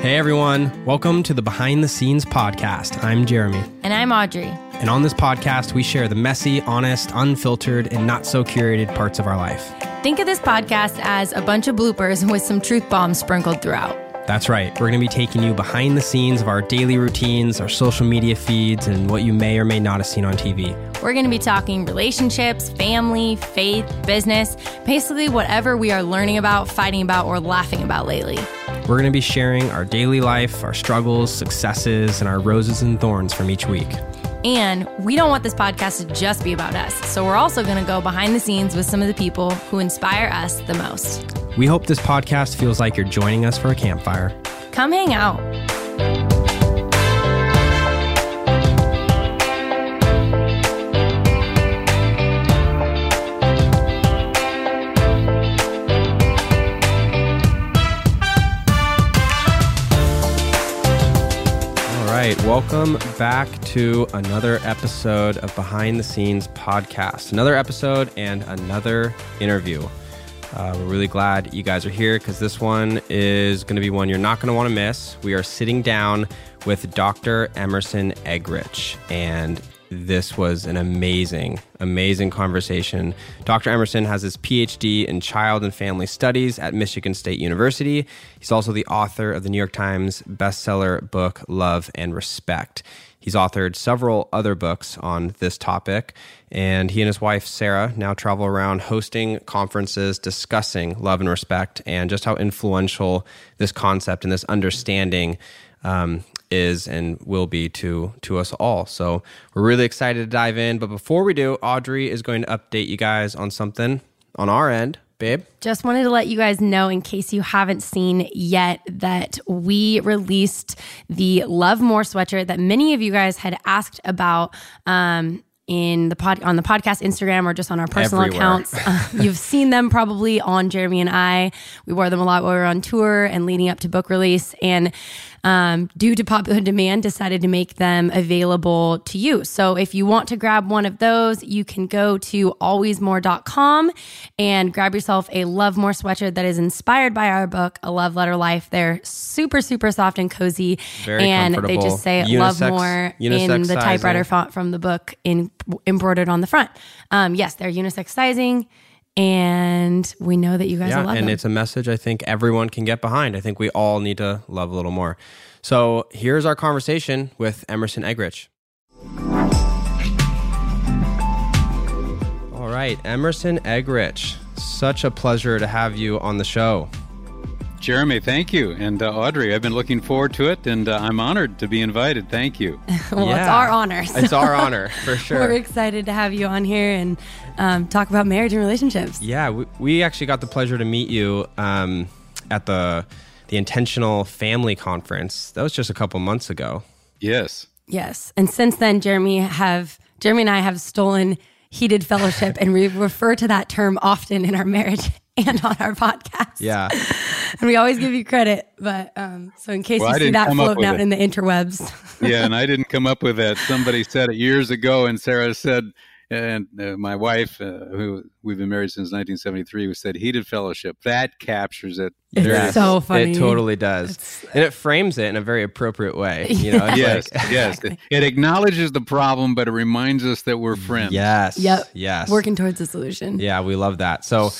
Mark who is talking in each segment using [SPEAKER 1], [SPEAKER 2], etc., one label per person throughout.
[SPEAKER 1] Hey everyone, welcome to the Behind the Scenes podcast. I'm Jeremy.
[SPEAKER 2] And I'm Audrey.
[SPEAKER 1] And on this podcast, we share the messy, honest, unfiltered, and not so curated parts of our life.
[SPEAKER 2] Think of this podcast as a bunch of bloopers with some truth bombs sprinkled throughout.
[SPEAKER 1] That's right. We're going to be taking you behind the scenes of our daily routines, our social media feeds, and what you may or may not have seen on TV.
[SPEAKER 2] We're going to be talking relationships, family, faith, business, basically whatever we are learning about, fighting about, or laughing about lately.
[SPEAKER 1] We're going to be sharing our daily life, our struggles, successes, and our roses and thorns from each week.
[SPEAKER 2] And we don't want this podcast to just be about us. So we're also going to go behind the scenes with some of the people who inspire us the most.
[SPEAKER 1] We hope this podcast feels like you're joining us for a campfire.
[SPEAKER 2] Come hang out.
[SPEAKER 1] Right, welcome back to another episode of Behind the Scenes Podcast. Another episode and another interview. Uh, we're really glad you guys are here because this one is going to be one you're not going to want to miss. We are sitting down with Dr. Emerson Eggerich, and this was an amazing, amazing conversation. Dr. Emerson has his PhD in child and family studies at Michigan State University. He's also the author of the New York Times bestseller book, Love and Respect. He's authored several other books on this topic, and he and his wife, Sarah, now travel around hosting conferences discussing love and respect and just how influential this concept and this understanding um, is and will be to to us all. So we're really excited to dive in. But before we do, Audrey is going to update you guys on something on our end. Babe?
[SPEAKER 2] Just wanted to let you guys know, in case you haven't seen yet, that we released the Love More sweatshirt that many of you guys had asked about. Um, in the pod on the podcast Instagram or just on our personal Everywhere. accounts. Uh, you've seen them probably on Jeremy and I. We wore them a lot while we were on tour and leading up to book release. And um, due to popular demand, decided to make them available to you. So if you want to grab one of those, you can go to alwaysmore.com and grab yourself a Love More sweatshirt that is inspired by our book, A Love Letter Life. They're super, super soft and cozy.
[SPEAKER 1] Very
[SPEAKER 2] and they just say unisex, Love More in the typewriter font from the book in, embroidered on the front. Um, yes, they're unisex sizing and we know that you guys yeah, love
[SPEAKER 1] and
[SPEAKER 2] them.
[SPEAKER 1] it's a message I think everyone can get behind. I think we all need to love a little more. So here's our conversation with Emerson Eggerich. All right, Emerson Eggerich, such a pleasure to have you on the show.
[SPEAKER 3] Jeremy, thank you. And uh, Audrey, I've been looking forward to it, and uh, I'm honored to be invited. Thank you.
[SPEAKER 2] well, yeah. it's our honor.
[SPEAKER 1] So it's our honor, for sure.
[SPEAKER 2] We're excited to have you on here and um, talk about marriage and relationships.
[SPEAKER 1] Yeah, we, we, actually got the pleasure to meet you um, at the the Intentional Family Conference. That was just a couple months ago.
[SPEAKER 3] Yes.
[SPEAKER 2] Yes. And since then, Jeremy have Jeremy and I have stolen heated fellowship, and we refer to that term often in our marriage and on our podcast.
[SPEAKER 1] Yeah.
[SPEAKER 2] and we always give you credit. But um, so in case well, you see that floating out it. in the interwebs.
[SPEAKER 3] yeah, and I didn't come up with that. Somebody said it years ago, and Sarah said, and uh, my wife, uh, who we've been married since 1973, said heated fellowship. That captures it.
[SPEAKER 2] It's yes, so funny.
[SPEAKER 1] It totally does, it's, and it frames it in a very appropriate way. You know,
[SPEAKER 3] yes, like, yes. It, it, acknowledges the problem, but it reminds us that we're friends.
[SPEAKER 1] Yes.
[SPEAKER 2] Yep.
[SPEAKER 1] Yes.
[SPEAKER 2] Working towards a solution.
[SPEAKER 1] Yeah, we love that. So,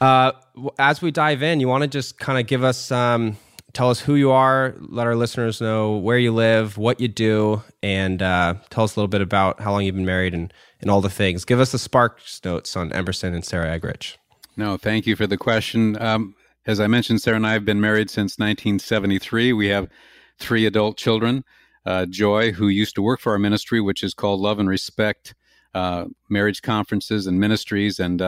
[SPEAKER 1] uh, as we dive in, you want to just kind of give us. Um, tell us who you are, let our listeners know where you live, what you do, and uh, tell us a little bit about how long you've been married and, and all the things. Give us the sparks notes on Emerson and Sarah Eggerich.
[SPEAKER 3] No, thank you for the question. Um, as I mentioned, Sarah and I have been married since 1973. We have three adult children. Uh, Joy, who used to work for our ministry, which is called Love and Respect uh, Marriage Conferences and Ministries, and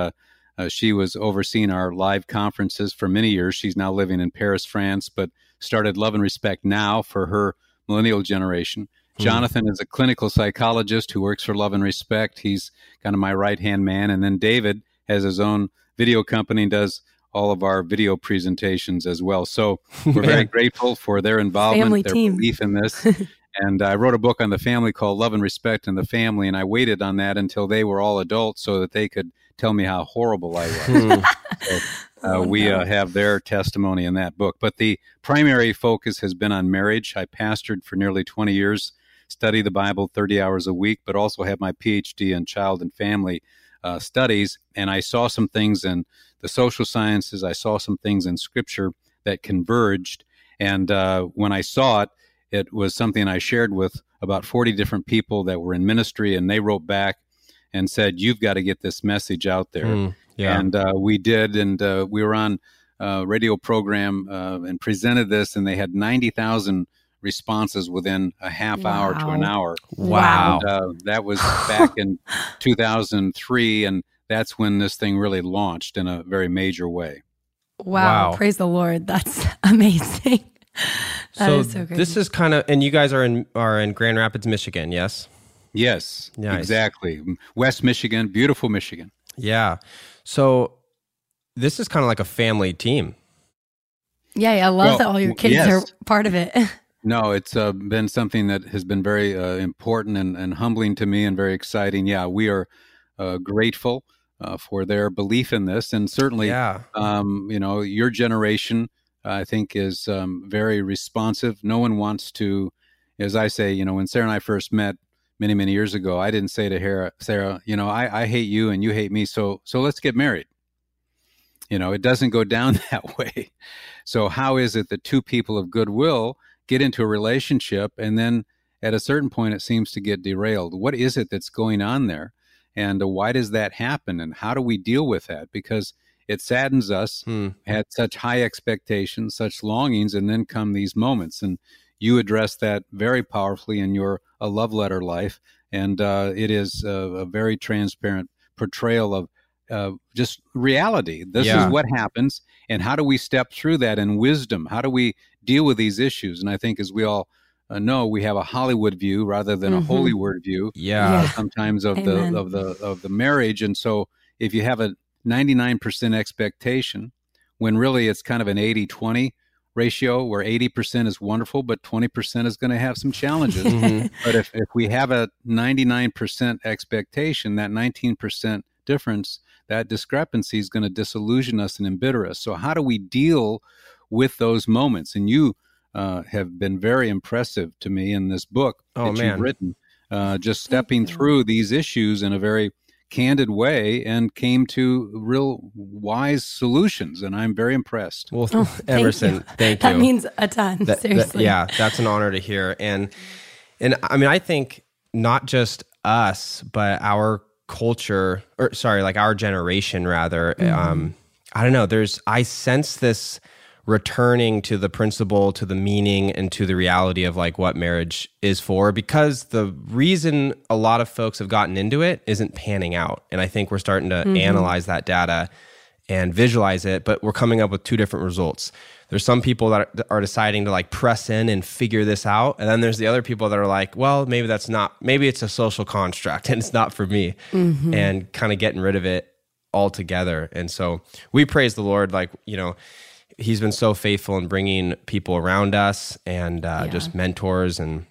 [SPEAKER 3] uh, she was overseeing our live conferences for many years. She's now living in Paris, France, but started Love and Respect Now for her millennial generation. Mm. Jonathan is a clinical psychologist who works for Love and Respect. He's kind of my right hand man. And then David has his own video company and does all of our video presentations as well. So we're very grateful for their involvement,
[SPEAKER 2] family
[SPEAKER 3] their
[SPEAKER 2] team.
[SPEAKER 3] belief in this. and I wrote a book on the family called Love and Respect in the Family. And I waited on that until they were all adults so that they could tell me how horrible I was. Hmm. so uh,
[SPEAKER 2] Oh,
[SPEAKER 3] we
[SPEAKER 2] no.
[SPEAKER 3] uh, have their testimony in that book. But the primary focus has been on marriage. I pastored for nearly 20 years, study the Bible 30 hours a week, but also have my PhD in child and family uh, studies. And I saw some things in the social sciences, I saw some things in scripture that converged. And uh, when I saw it, it was something I shared with about 40 different people that were in ministry, and they wrote back and said, You've got to get this message out there.
[SPEAKER 1] Mm, yeah.
[SPEAKER 3] And uh, we did, and uh, we were on a radio program uh, and presented this, and they had 90,000 responses within a half hour to an hour.
[SPEAKER 1] wow.
[SPEAKER 3] And, uh, that was back in 2003, and that's when this thing really launched in a very major way.
[SPEAKER 2] Wow.
[SPEAKER 1] Wow.
[SPEAKER 2] Praise the Lord. That's amazing. That
[SPEAKER 1] so,
[SPEAKER 2] is so crazy.
[SPEAKER 1] this is kind of, and you guys are in are in Grand Rapids, Michigan, yes?
[SPEAKER 3] Yes,
[SPEAKER 1] Nice.
[SPEAKER 3] exactly. West Michigan, beautiful Michigan.
[SPEAKER 1] Yeah. So this is kind of like a family team.
[SPEAKER 2] yeah, yeah, I love
[SPEAKER 3] Well,
[SPEAKER 2] that all your kids
[SPEAKER 3] yes.
[SPEAKER 2] are part of it.
[SPEAKER 3] No, it's uh, been something that has been very uh, important and, and humbling to me and very exciting. Yeah, we are uh, grateful uh, for their belief in this. And certainly,
[SPEAKER 1] Yeah.
[SPEAKER 3] um, you know, your generation, I think, is um, very responsive. No one wants to, as I say, you know, when Sarah and I first met many, many years ago, I didn't say to Hera, Sarah, you know, I, I hate you and you hate me, so so let's get married. You know, it doesn't go down that way. So how is it that two people of goodwill get into a relationship and then at a certain point it seems to get derailed? What is it that's going on there? And why does that happen? And how do we deal with that? Because it saddens us
[SPEAKER 1] Hmm.
[SPEAKER 3] had such high expectations, such longings, and then come these moments. And you address that very powerfully in your a love letter life, and uh, it is a, a very transparent portrayal of uh, just reality. This
[SPEAKER 1] Yeah.
[SPEAKER 3] is what happens, and how do we step through that in wisdom? How do we deal with these issues? And I think, as we all uh, know, we have a Hollywood view rather than
[SPEAKER 2] Mhm.
[SPEAKER 3] a Hollywood view
[SPEAKER 1] Yeah.
[SPEAKER 2] Yeah.
[SPEAKER 3] sometimes of
[SPEAKER 2] Amen.
[SPEAKER 3] the of the of the marriage and so if you have a 99% expectation when really it's kind of an 80-20 ratio where 80% is wonderful but 20% is going to have some challenges
[SPEAKER 1] Mhm.
[SPEAKER 3] but if, if we have a 99% expectation that 19% difference that discrepancy is going to disillusion us and embitter us so how do we deal with those moments and you uh, have been very impressive to me in this book
[SPEAKER 1] Oh,
[SPEAKER 3] that
[SPEAKER 1] man.
[SPEAKER 3] you've written uh, just stepping through these issues in a very candid way and came to real wise solutions and i'm very impressed
[SPEAKER 1] Well,
[SPEAKER 2] Oh, thank
[SPEAKER 1] Emerson,
[SPEAKER 2] you.
[SPEAKER 1] thank
[SPEAKER 2] that
[SPEAKER 1] you.
[SPEAKER 2] means a ton.
[SPEAKER 1] That- that-
[SPEAKER 2] seriously.
[SPEAKER 1] yeah, that's an honor to hear. And and I mean, I think not just us, but our culture, or sorry, like our generation rather. Um, I don't know. There's I sense this returning to the principle, to the meaning, and to the reality of like what marriage is for. Because the reason a lot of folks have gotten into it isn't panning out, and I think we're starting to mm-hmm. analyze that data and visualize it, but we're coming up with two different results. There's some people that are, are deciding to like press in and figure this out, and then there's the other people that are like, well, maybe that's not, maybe it's a social construct and it's not for me, mm-hmm. and kind of getting rid of it altogether. And so we praise the Lord, like you know, He's been so faithful in bringing people around us and uh,
[SPEAKER 2] Yeah.
[SPEAKER 1] just mentors and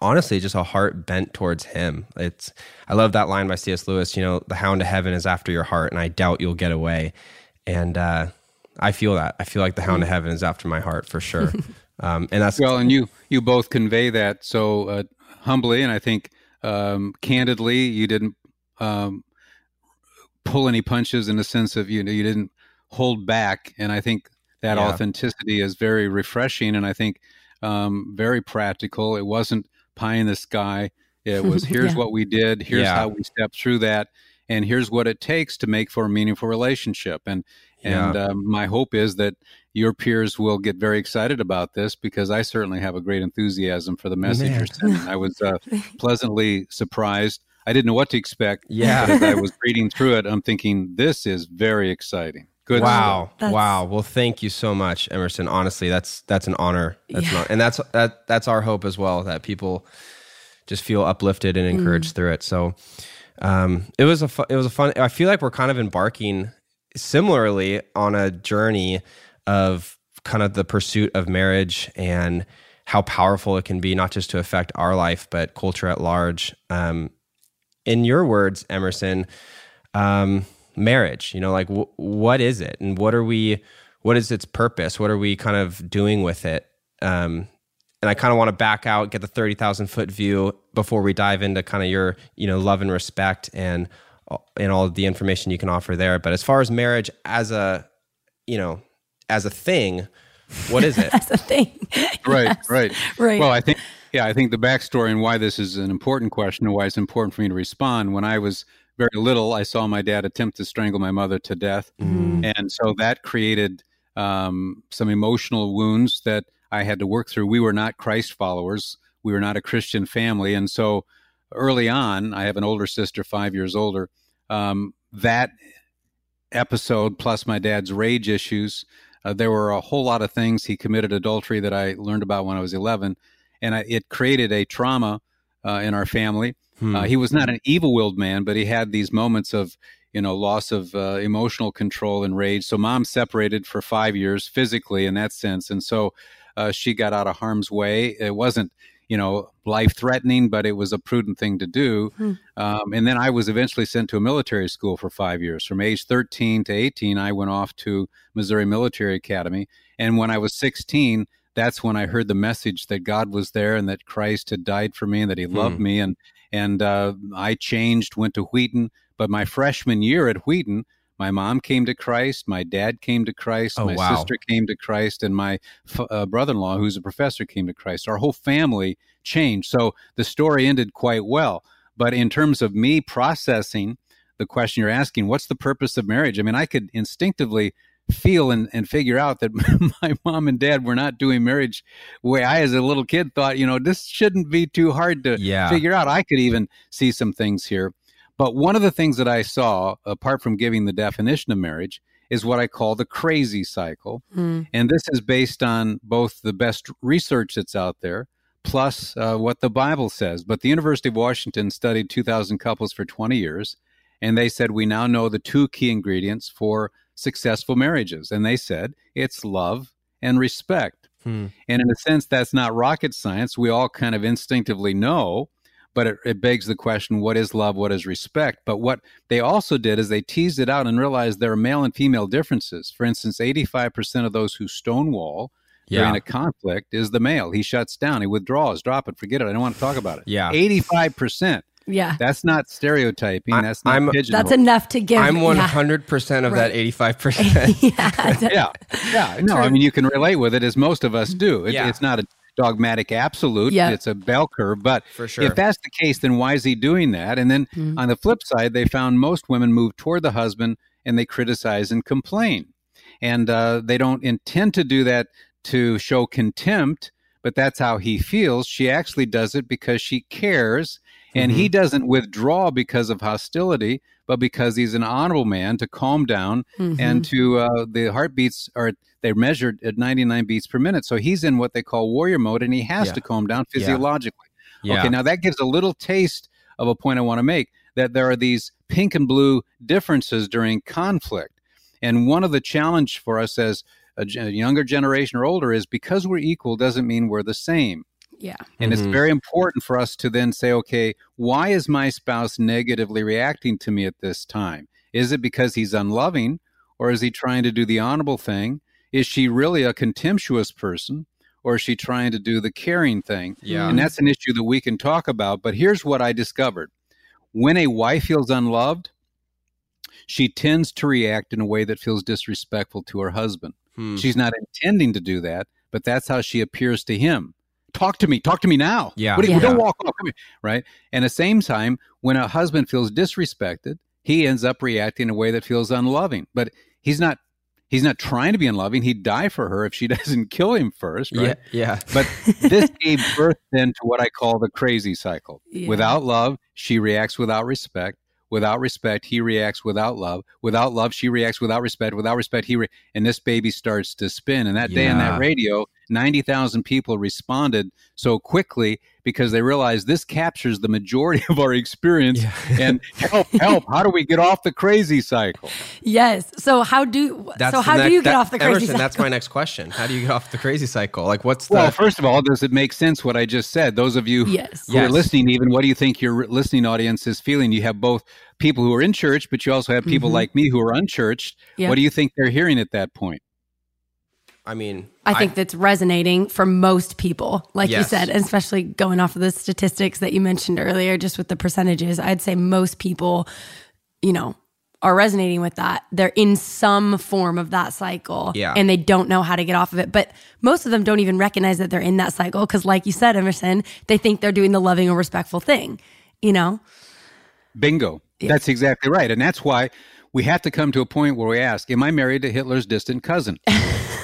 [SPEAKER 1] honestly just a heart bent towards him. It's i love that line by cs lewis you know the hound of heaven is after your heart and i doubt you'll get away. And uh i feel that. I feel like the hound of heaven is after my heart for sure. Um and that's
[SPEAKER 3] well and you you both convey that so uh, humbly and i think um, candidly you didn't um, pull any punches in the sense of you know you didn't hold back. And i think that
[SPEAKER 1] Yeah.
[SPEAKER 3] authenticity is very refreshing and i think um, very practical it wasn't pie in the sky it was here's
[SPEAKER 2] Yeah.
[SPEAKER 3] what we did here's
[SPEAKER 1] Yeah.
[SPEAKER 3] how we stepped through that and here's what it takes to make for a meaningful relationship and and um, my hope is that your peers will get very excited about this because I certainly have a great enthusiasm for the message
[SPEAKER 1] Man.
[SPEAKER 3] you're sending. I was uh, pleasantly surprised. I didn't know what to expect.
[SPEAKER 1] Yeah.
[SPEAKER 3] As I was reading through it, I'm thinking this is very exciting. Good.
[SPEAKER 1] wow
[SPEAKER 2] That's-
[SPEAKER 1] wow well thank you so much emerson honestly that's that's an honor that's
[SPEAKER 2] Yeah.
[SPEAKER 1] not and that's that that's our hope as well that people just feel uplifted and encouraged
[SPEAKER 2] Mm.
[SPEAKER 1] through it so um it was a fu- it was a fun i feel like we're kind of embarking similarly on a journey of kind of the pursuit of marriage and how powerful it can be not just to affect our life but culture at large um in your words emerson um marriage? You know, like w- what is it, and what are we? What is its purpose? What are we kind of doing with it? Um, and I kind of want to back out, get the thirty thousand foot view before we dive into kind of your you know love and respect and and all the information you can offer there. But as far as marriage as a you know as a thing, what is it?
[SPEAKER 2] as a thing,
[SPEAKER 3] right, yes. right,
[SPEAKER 2] right.
[SPEAKER 3] Well, I think yeah, I think the backstory and why this is an important question and why it's important for me to respond. When I was very little, I saw my dad attempt to strangle my mother to death, mm-hmm. and so that created um, some emotional wounds that I had to work through. We were not Christ followers. We were not a Christian family, and so early on, I have an older sister, five years older. Um, that episode, plus my dad's rage issues, uh, there were a whole lot of things. He committed adultery that I learned about when I was 11, and I, it created a trauma uh, in our family. Hmm. Uh, he was not an evil-willed man, but he had these moments of, you know, loss of uh, emotional control and rage. So mom separated for five years physically in that sense, and so uh, she got out of harm's way. It wasn't you know, life threatening, but it was a prudent thing to do. Hmm. Um, and then I was eventually sent to a military school for five years. From age 13 to 18, I went off to Missouri Military Academy. And when I was 16, that's when I heard the message that God was there and that Christ had died for me and that He loved hmm. me. And and uh, I changed, went to Wheaton. But my freshman year at Wheaton, my mom came to Christ, my dad came to Christ,
[SPEAKER 1] oh,
[SPEAKER 3] my
[SPEAKER 1] wow.
[SPEAKER 3] sister came to Christ, and my uh, brother in law, who's a professor, came to Christ. Our whole family changed. So the story ended quite well. But in terms of me processing the question you're asking, what's the purpose of marriage? I mean, I could instinctively feel and, and figure out that my mom and dad were not doing marriage the way I, as a little kid, thought, you know, this shouldn't be too hard to
[SPEAKER 1] yeah.
[SPEAKER 3] figure out. I could even see some things here. But one of the things that I saw, apart from giving the definition of marriage, is what I call the crazy cycle. Mm. And this is based on both the best research that's out there plus uh, what the Bible says. But the University of Washington studied 2,000 couples for 20 years, and they said we now know the two key ingredients for successful marriages. And they said it's love and respect. Hmm. And in a sense, that's not rocket science. We all kind of instinctively know but it, it, begs the question what is love what is respect but what they also did is they teased it out and realized there are male and female differences for instance 85% of those who stonewall yeah. during a conflict is the male he shuts down he withdraws drop it forget it i don't want to talk about it
[SPEAKER 1] yeah
[SPEAKER 3] 85%
[SPEAKER 2] yeah,
[SPEAKER 3] that's not stereotyping. I, that's not I'm,
[SPEAKER 2] That's enough to give.
[SPEAKER 1] I'm 100 yeah. percent of right. that 85 percent.
[SPEAKER 3] yeah, yeah, yeah. No, True. I mean you can relate with it as most of us do. It, yeah. It's not a dogmatic absolute.
[SPEAKER 2] Yeah.
[SPEAKER 3] It's a bell curve. But
[SPEAKER 1] For sure.
[SPEAKER 3] if that's the case, then why is he doing that? And then mm-hmm. on the flip side, they found most women move toward the husband and they criticize and complain. And uh, they don't intend to do that to show contempt, but that's how he feels. She actually does it because she cares. And mm-hmm. he doesn't withdraw because of hostility, but because he's an honorable man to calm down mm-hmm. and to uh, the heartbeats are they're measured at 99 beats per minute. So he's in what they call warrior mode and he has yeah. to calm down physiologically. Yeah. Okay, now that gives a little taste of a point I want to make that there are these pink and blue differences during conflict. And one of the challenge for us as a, a younger generation or older is because we're equal doesn't mean we're the same.
[SPEAKER 2] Yeah.
[SPEAKER 3] And mm-hmm. it's very important for us to then say, okay, why is my spouse negatively reacting to me at this time? Is it because he's unloving or is he trying to do the honorable thing? Is she really a contemptuous person or is she trying to do the caring thing?
[SPEAKER 1] Yeah.
[SPEAKER 3] And that's an issue that we can talk about. But here's what I discovered when a wife feels unloved, she tends to react in a way that feels disrespectful to her husband. Hmm. She's not intending to do that, but that's how she appears to him. Talk to me, talk to me now.
[SPEAKER 1] Yeah.
[SPEAKER 3] What,
[SPEAKER 1] yeah.
[SPEAKER 3] Don't walk off. Right. And at the same time, when a husband feels disrespected, he ends up reacting in a way that feels unloving. But he's not he's not trying to be unloving. He'd die for her if she doesn't kill him first, right?
[SPEAKER 1] Yeah. yeah.
[SPEAKER 3] But this gave birth then to what I call the crazy cycle. Yeah. Without love, she reacts without respect. Without respect, he reacts without love. Without love, she reacts without respect. Without respect, he re- and this baby starts to spin. And that day on that radio, 90,000 people responded so quickly because they realized this captures the majority of our experience
[SPEAKER 1] Yeah.
[SPEAKER 3] and help help how do we get off the crazy cycle
[SPEAKER 2] Yes. So how do so
[SPEAKER 1] the
[SPEAKER 2] how do
[SPEAKER 1] next-
[SPEAKER 2] you get
[SPEAKER 1] that-
[SPEAKER 2] off the crazy
[SPEAKER 1] Emerson,
[SPEAKER 2] cycle?
[SPEAKER 1] That's my next question. How do you get off the crazy cycle? Like, what's the?
[SPEAKER 3] well first of all does it make sense what i just said those of you
[SPEAKER 2] Yes.
[SPEAKER 3] who are listening even what do you think your listening audience is feeling you have both people who are in church but you also have people
[SPEAKER 2] Mhm.
[SPEAKER 3] like me who are unchurched
[SPEAKER 2] Yeah.
[SPEAKER 3] what do you think they're hearing at that point
[SPEAKER 1] I mean,
[SPEAKER 2] I think that's resonating for most people, like you said, especially going off of the statistics that you mentioned earlier, just with the percentages. I'd say most people, you know, are resonating with that. They're in some form of that cycle
[SPEAKER 1] Yeah.
[SPEAKER 2] and they don't know how to get off of it. But most of them don't even recognize that they're in that cycle because, like you said, Emerson, they think they're doing the loving or respectful thing, you know?
[SPEAKER 3] Bingo. That's exactly right. And that's why we have to come to a point where we ask, Am I married to Hitler's distant cousin?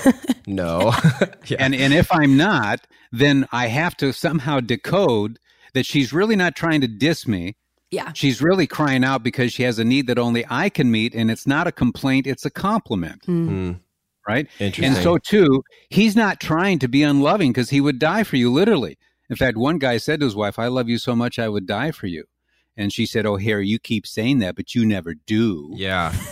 [SPEAKER 1] no. yeah.
[SPEAKER 3] And and if I'm not, then I have to somehow decode that she's really not trying to diss me.
[SPEAKER 2] Yeah.
[SPEAKER 3] She's really crying out because she has a need that only I can meet, and it's not a complaint, it's a compliment.
[SPEAKER 1] Hmm.
[SPEAKER 3] Right?
[SPEAKER 1] Interesting.
[SPEAKER 3] And so too, he's not trying to be unloving because he would die for you, literally. In fact, one guy said to his wife, I love you so much I would die for you. And she said, Oh, Harry, you keep saying that, but you never do.
[SPEAKER 1] yeah.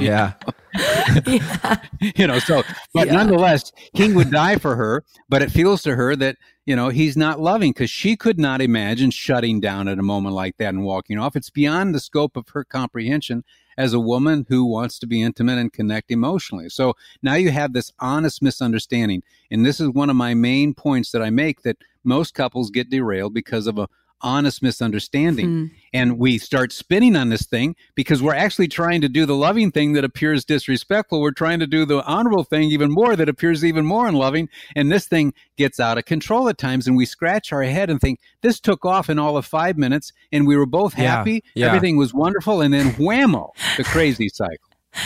[SPEAKER 1] Yeah.
[SPEAKER 2] yeah.
[SPEAKER 3] you know so but
[SPEAKER 2] Yeah.
[SPEAKER 3] nonetheless King would die for her but it feels to her that you know he's not loving because she could not imagine shutting down at a moment like that and walking off it's beyond the scope of her comprehension as a woman who wants to be intimate and connect emotionally so now you have this honest misunderstanding and this is one of my main points that i make that most couples get derailed because of a honest misunderstanding
[SPEAKER 2] Hmm.
[SPEAKER 3] and we start spinning on this thing because we're actually trying to do the loving thing that appears disrespectful. We're trying to do the honorable thing even more that appears even more unloving. And this thing gets out of control at times. And we scratch our head and think, this took off in all of five minutes and we were both
[SPEAKER 1] Yeah,
[SPEAKER 3] happy.
[SPEAKER 1] yeah.
[SPEAKER 3] Everything was wonderful. And then whammo, the crazy cycle.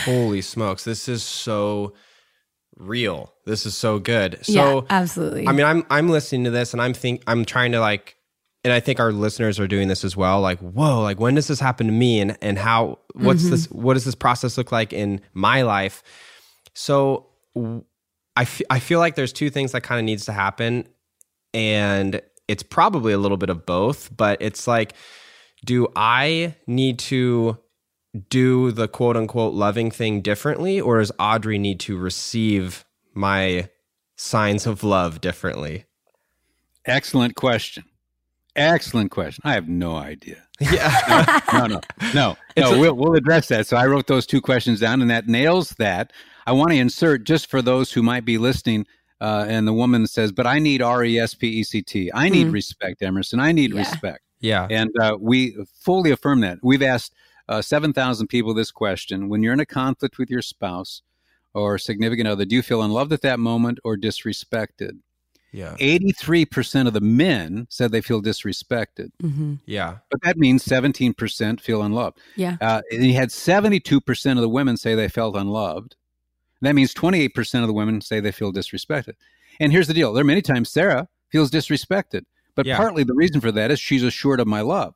[SPEAKER 1] Holy smokes. This is so real. This is so good. So,
[SPEAKER 2] yeah, absolutely.
[SPEAKER 1] I mean, I'm I'm listening to this and I'm think I'm trying to like, and I think our listeners are doing this as well. Like, whoa, like when does this happen to me, and and how? What's this? Mm-hmm. What does this process look like in my life? So, w- I fe- I feel like there's two things that kind of needs to happen, and it's probably a little bit of both. But it's like, do I need to do the quote unquote loving thing differently, or does Audrey need to receive my signs of love differently?
[SPEAKER 3] Excellent question. Excellent question. I have no idea.
[SPEAKER 1] Yeah.
[SPEAKER 3] no, no, no,
[SPEAKER 1] It's
[SPEAKER 3] no.
[SPEAKER 1] a-
[SPEAKER 3] we'll, we'll address that. So I wrote those two questions down, and that nails that. I want to insert just for those who might be listening. Uh, and the woman says, "But I need R E S P E C T. I need
[SPEAKER 2] Mhm.
[SPEAKER 3] respect, Emerson. I need
[SPEAKER 2] Yeah.
[SPEAKER 3] respect."
[SPEAKER 1] yeah.
[SPEAKER 3] And uh, we fully affirm that. We've asked uh, seven thousand people this question: When you're in a conflict with your spouse or significant other, do you feel unloved at that moment or disrespected?
[SPEAKER 1] Yeah.
[SPEAKER 3] Eighty-three percent of the men said they feel disrespected,
[SPEAKER 2] hmm
[SPEAKER 1] Yeah.
[SPEAKER 3] but that means seventeen percent feel unloved.
[SPEAKER 2] Yeah.
[SPEAKER 3] Uh, and you had 72% of the women say they felt unloved. That means 28% of the women say they feel disrespected. And here's the deal there are many times Sarah feels disrespected, but
[SPEAKER 1] Yeah.
[SPEAKER 3] partly the reason for that is she's assured of my love.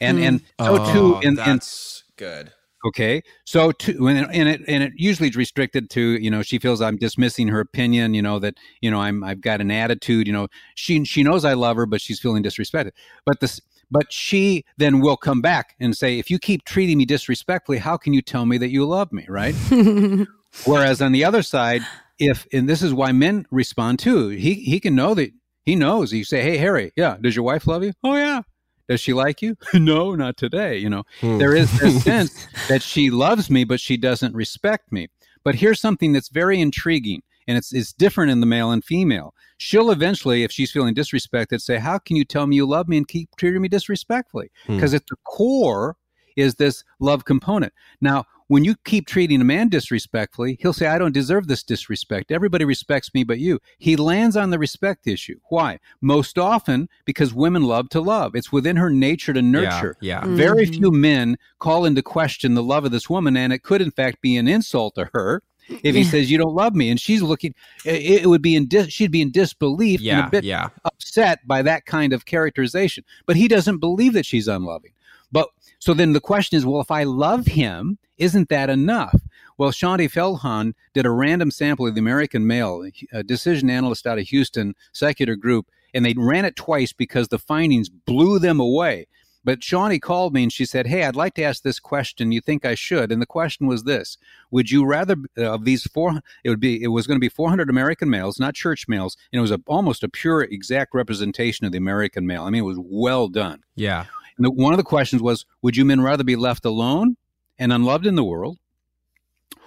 [SPEAKER 3] And
[SPEAKER 2] Hmm.
[SPEAKER 3] and so too in, in
[SPEAKER 1] that's good.
[SPEAKER 3] Okay so too and, and it and it usually is restricted to you know she feels i'm dismissing her opinion you know that you know i'm i've got an attitude you know she she knows i love her but she's feeling disrespected. But this but she then will come back and say if you keep treating me disrespectfully how can you tell me that you love me? Right? Whereas on the other side if and this is why men respond too. He he can know that he knows. You say hey harry yeah does your wife love you? Oh yeah does she like you no not today you know
[SPEAKER 1] Hmm.
[SPEAKER 3] there is this sense that she loves me, but she doesn't respect me. But here's something that's very intriguing, and it's, it's different in the male and female. She'll eventually, if she's feeling disrespected, say, How can you tell me you love me and keep treating me disrespectfully?
[SPEAKER 1] Hmm.
[SPEAKER 3] Because at the core is this love component. Now, when you keep treating a man disrespectfully, he'll say, I don't deserve this disrespect. Everybody respects me but you. He lands on the respect issue. Why? Most often because women love to love. It's within her nature to nurture.
[SPEAKER 1] Yeah.
[SPEAKER 2] Mm.
[SPEAKER 3] Very
[SPEAKER 2] Mhm.
[SPEAKER 3] few men call into question the love of this woman, and it could, in fact, be an insult to her if he
[SPEAKER 2] Yeah.
[SPEAKER 3] says you don't love me, and she's looking. It, it would be in dis, she'd be in disbelief and
[SPEAKER 1] Yeah.
[SPEAKER 3] a bit
[SPEAKER 1] Yeah.
[SPEAKER 3] upset by that kind of characterization. But he doesn't believe that she's unloving. But so then the question is, well, if I love him, isn't that enough? Well, Shaunti Feldhahn did a random sample of the American male, a decision analyst out of Houston, secular group, and they ran it twice because the findings blew them away. But Shaunti called me and she said, Hey, I'd like to ask this question. You think I should? And the question was this Would you rather, uh, of these four, it would be, it was going to be 400 American males, not church males. And it was a, almost a pure, exact representation of the American male. I mean, it was well done.
[SPEAKER 1] Yeah.
[SPEAKER 3] And the, one of the questions was Would you men rather be left alone and unloved in the world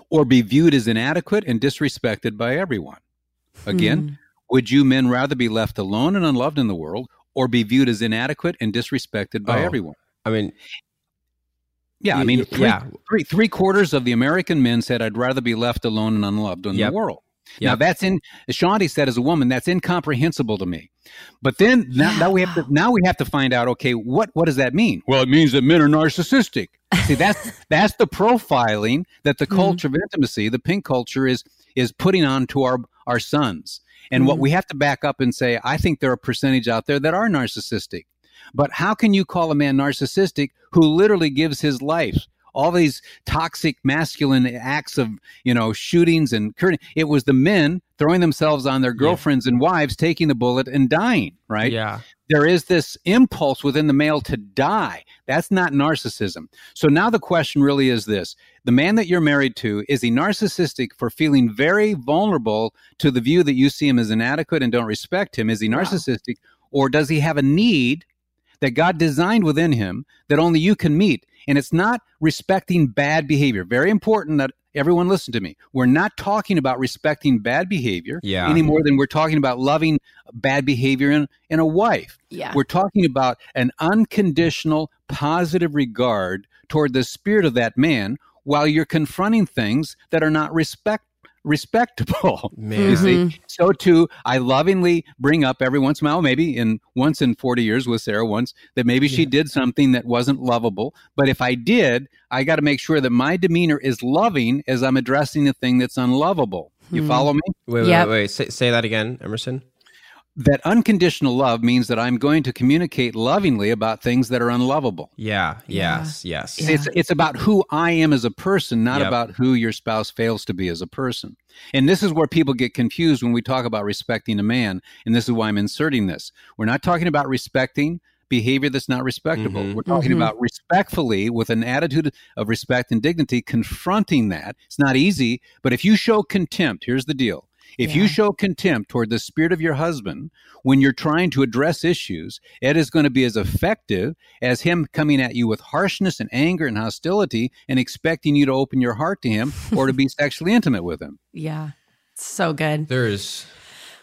[SPEAKER 3] or be viewed as inadequate and disrespected by everyone? Again, hmm. would you men rather be left alone and unloved in the world or be viewed as inadequate and disrespected by oh, everyone.
[SPEAKER 1] I mean,
[SPEAKER 3] yeah, I mean, three, yeah. three, three quarters of the American men said, I'd rather be left alone and unloved in yep. the world. Yep. Now that's in, as Shaunti said, as a woman, that's incomprehensible to me. But then now, yeah. now, we have to now we have to find out. Okay, what what does that mean? Well, it means that men are narcissistic. See, that's that's the profiling that the mm-hmm. culture mm-hmm. of intimacy, the pink culture, is is putting on to our our sons. And mm-hmm. what we have to back up and say, I think there are a percentage out there that are narcissistic. But how can you call a man narcissistic who literally gives his life? All these toxic masculine acts of, you know, shootings and it was the men throwing themselves on their girlfriends yeah. and wives, taking the bullet and dying, right?
[SPEAKER 1] Yeah
[SPEAKER 3] there is this impulse within the male to die. That's not narcissism. So now the question really is this the man that you're married to, is he narcissistic for feeling very vulnerable to the view that you see him as inadequate and don't respect him? Is he narcissistic? Wow. Or does he have a need that God designed within him that only you can meet? And it's not respecting bad behavior. Very important that everyone listen to me. We're not talking about respecting bad behavior
[SPEAKER 1] yeah.
[SPEAKER 3] any more than we're talking about loving bad behavior in, in a wife.
[SPEAKER 2] Yeah.
[SPEAKER 3] We're talking about an unconditional positive regard toward the spirit of that man while you're confronting things that are not respect respectable.
[SPEAKER 1] Man. You see?
[SPEAKER 3] Mm-hmm. So too, I lovingly bring up every once in a while, maybe in once in 40 years with Sarah once, that maybe yeah. she did something that wasn't lovable. But if I did, I got to make sure that my demeanor is loving as I'm addressing the thing that's unlovable. You hmm. follow me?
[SPEAKER 1] Wait, wait, wait. Say, say that again, Emerson
[SPEAKER 3] that unconditional love means that I'm going to communicate lovingly about things that are unlovable.
[SPEAKER 1] Yeah, yes, yeah. yes.
[SPEAKER 3] It's it's about who I am as a person, not yep. about who your spouse fails to be as a person. And this is where people get confused when we talk about respecting a man, and this is why I'm inserting this. We're not talking about respecting behavior that's not respectable. Mm-hmm. We're talking mm-hmm. about respectfully with an attitude of respect and dignity confronting that. It's not easy, but if you show contempt, here's the deal if yeah. you show contempt toward the spirit of your husband when you're trying to address issues, it is going to be as effective as him coming at you with harshness and anger and hostility and expecting you to open your heart to him or to be sexually intimate with him.
[SPEAKER 2] Yeah. So good.
[SPEAKER 1] There's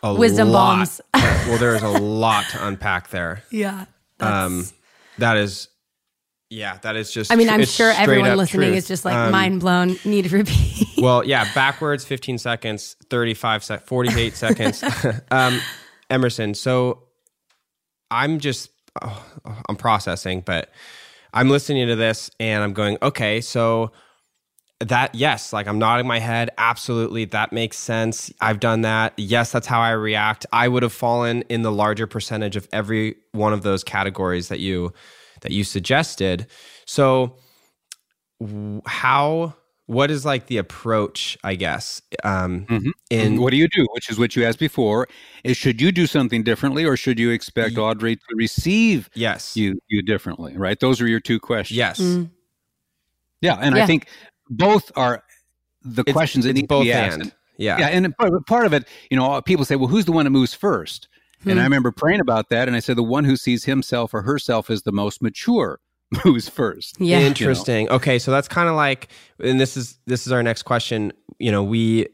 [SPEAKER 1] a
[SPEAKER 2] wisdom
[SPEAKER 1] lot,
[SPEAKER 2] bombs.
[SPEAKER 1] well, there is a lot to unpack there.
[SPEAKER 2] Yeah.
[SPEAKER 1] Um, that is yeah, that is just.
[SPEAKER 2] I mean, I'm sure everyone listening truth. is just like um, mind blown. Need to repeat.
[SPEAKER 1] well, yeah, backwards 15 seconds, 35 sec, 48 seconds. um, Emerson, so I'm just oh, I'm processing, but I'm listening to this and I'm going, okay, so that yes, like I'm nodding my head, absolutely, that makes sense. I've done that. Yes, that's how I react. I would have fallen in the larger percentage of every one of those categories that you that you suggested. So, how what is like the approach i guess um
[SPEAKER 3] mm-hmm. in what do you do? Which is what you asked before. Is should you do something differently or should you expect y- audrey to receive
[SPEAKER 1] yes.
[SPEAKER 3] you you differently right? Those are your two questions.
[SPEAKER 1] Yes. Mm.
[SPEAKER 3] yeah and yeah. i think both are the it's, questions that need both to be asked. and,
[SPEAKER 1] yeah.
[SPEAKER 3] Yeah and part of it you know people say well who's the one that moves first Hmm. And I hmm. remember praying about that, and I said, the one who sees himself or herself as the most mature moves first.
[SPEAKER 1] Yeah, interesting. You know? Okay, so that's kind of like, and this is this is our next question. You know, we.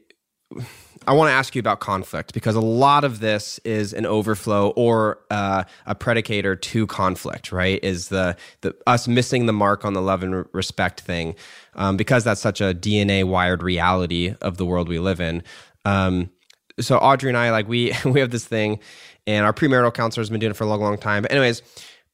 [SPEAKER 1] I want to ask you about conflict because a lot of this is an overflow or uh, a predicator to conflict, right? Is the the us missing the mark on the love and respect thing, um, because that's such a DNA wired reality of the world we live in. Um, so Audrey and I, like we we have this thing, and our premarital counselor has been doing it for a long, long time. But anyways,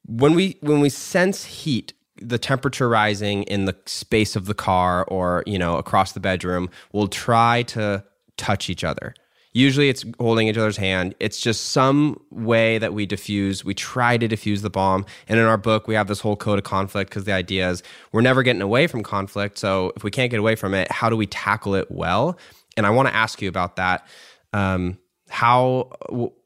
[SPEAKER 1] when we when we sense heat, the temperature rising in the space of the car or you know across the bedroom, we'll try to touch each other. Usually it's holding each other's hand. It's just some way that we diffuse, we try to diffuse the bomb. And in our book, we have this whole code of conflict because the idea is we're never getting away from conflict. So if we can't get away from it, how do we tackle it well? And I want to ask you about that. Um, how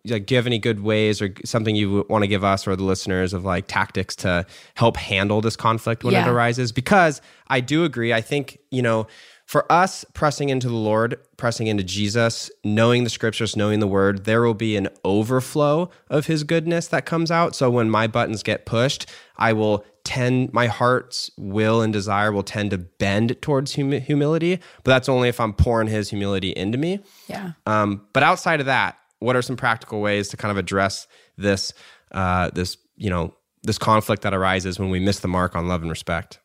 [SPEAKER 1] like do you have any good ways or something you want to give us or the listeners of like tactics to help handle this conflict when yeah. it arises because i do agree i think you know for us pressing into the Lord, pressing into Jesus, knowing the scriptures, knowing the word, there will be an overflow of his goodness that comes out. So when my buttons get pushed, I will tend, my heart's will and desire will tend to bend towards hum- humility. But that's only if I'm pouring his humility into me.
[SPEAKER 2] Yeah.
[SPEAKER 1] Um, but outside of that, what are some practical ways to kind of address this, uh, this, you know, this conflict that arises when we miss the mark on love and respect?